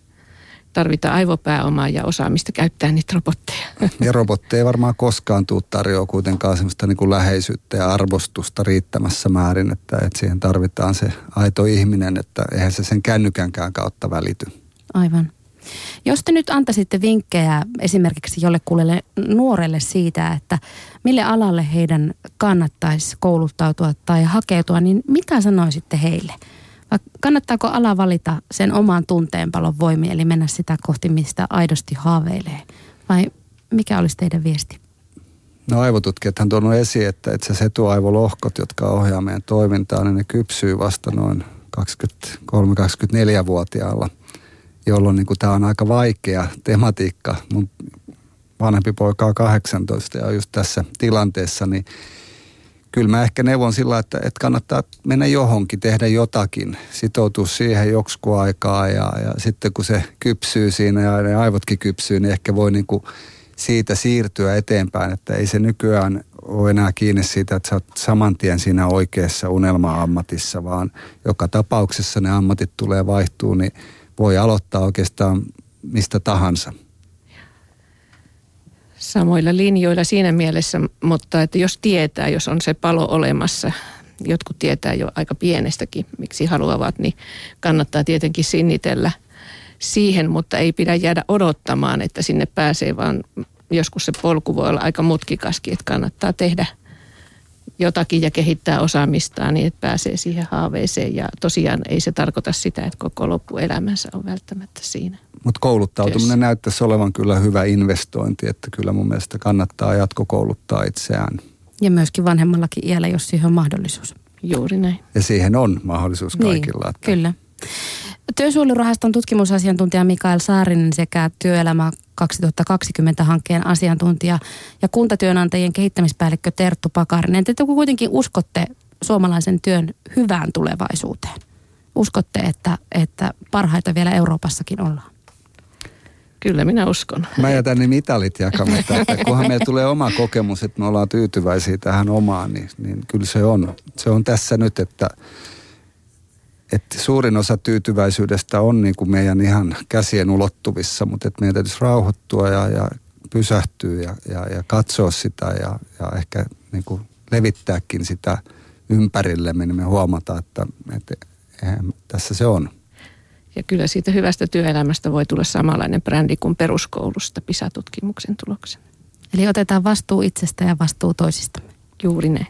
tarvitaan aivopääomaa ja osaamista käyttää niitä robotteja. Ja robotteja ei varmaan koskaan tule tarjoaa kuitenkaan semmoista niin kuin läheisyyttä ja arvostusta riittämässä määrin, että, että siihen tarvitaan se aito ihminen, että eihän se sen kännykänkään kautta välity. Aivan. Jos te nyt antaisitte vinkkejä esimerkiksi jollekulle nuorelle siitä, että mille alalle heidän kannattaisi kouluttautua tai hakeutua, niin mitä sanoisitte heille? Vai kannattaako ala valita sen oman tunteenpalon voimia, eli mennä sitä kohti, mistä aidosti haaveilee? Vai mikä olisi teidän viesti? No aivotutkijathan tuonut esiin, että itse asiassa etuaivolohkot, jotka ohjaa meidän toimintaa, niin ne kypsyy vasta noin 23-24-vuotiaalla, jolloin niin tämä on aika vaikea tematiikka. Mun vanhempi poika on 18 ja on just tässä tilanteessa, niin kyllä mä ehkä neuvon sillä, että, että kannattaa mennä johonkin, tehdä jotakin, sitoutua siihen joksiku aikaa ja, ja sitten kun se kypsyy siinä ja ne aivotkin kypsyy, niin ehkä voi niin siitä siirtyä eteenpäin, että ei se nykyään ole enää kiinni siitä, että sä oot saman tien siinä oikeassa unelma-ammatissa, vaan joka tapauksessa ne ammatit tulee vaihtuu, niin voi aloittaa oikeastaan mistä tahansa samoilla linjoilla siinä mielessä, mutta että jos tietää, jos on se palo olemassa, jotkut tietää jo aika pienestäkin, miksi haluavat, niin kannattaa tietenkin sinnitellä siihen, mutta ei pidä jäädä odottamaan, että sinne pääsee, vaan joskus se polku voi olla aika mutkikaskin, että kannattaa tehdä jotakin ja kehittää osaamistaan niin, että pääsee siihen haaveeseen. Ja tosiaan ei se tarkoita sitä, että koko loppuelämänsä on välttämättä siinä. Mutta kouluttautuminen työssä. näyttäisi olevan kyllä hyvä investointi, että kyllä mun mielestä kannattaa jatkokouluttaa itseään. Ja myöskin vanhemmallakin iällä, jos siihen on mahdollisuus. Juuri näin. Ja siihen on mahdollisuus niin, kaikilla. Niin, että... Kyllä. Työsuojelurahaston tutkimusasiantuntija Mikael Saarinen sekä Työelämä 2020-hankkeen asiantuntija ja kuntatyönantajien kehittämispäällikkö Terttu Pakarinen. Te kuitenkin uskotte suomalaisen työn hyvään tulevaisuuteen. Uskotte, että, että parhaita vielä Euroopassakin ollaan. Kyllä minä uskon. Mä jätän ne mitalit jakamatta, että kunhan meillä tulee oma kokemus, että me ollaan tyytyväisiä tähän omaan, niin, niin kyllä se on. Se on tässä nyt, että että suurin osa tyytyväisyydestä on niin kuin meidän ihan käsien ulottuvissa, mutta että meidän täytyisi rauhoittua ja, ja pysähtyä ja, ja, ja katsoa sitä ja, ja ehkä niin kuin levittääkin sitä ympärillemme, niin me huomataan, että, että eihän, tässä se on. Ja kyllä siitä hyvästä työelämästä voi tulla samanlainen brändi kuin peruskoulusta PISA-tutkimuksen tuloksen. Eli otetaan vastuu itsestä ja vastuu toisistamme. Juuri näin.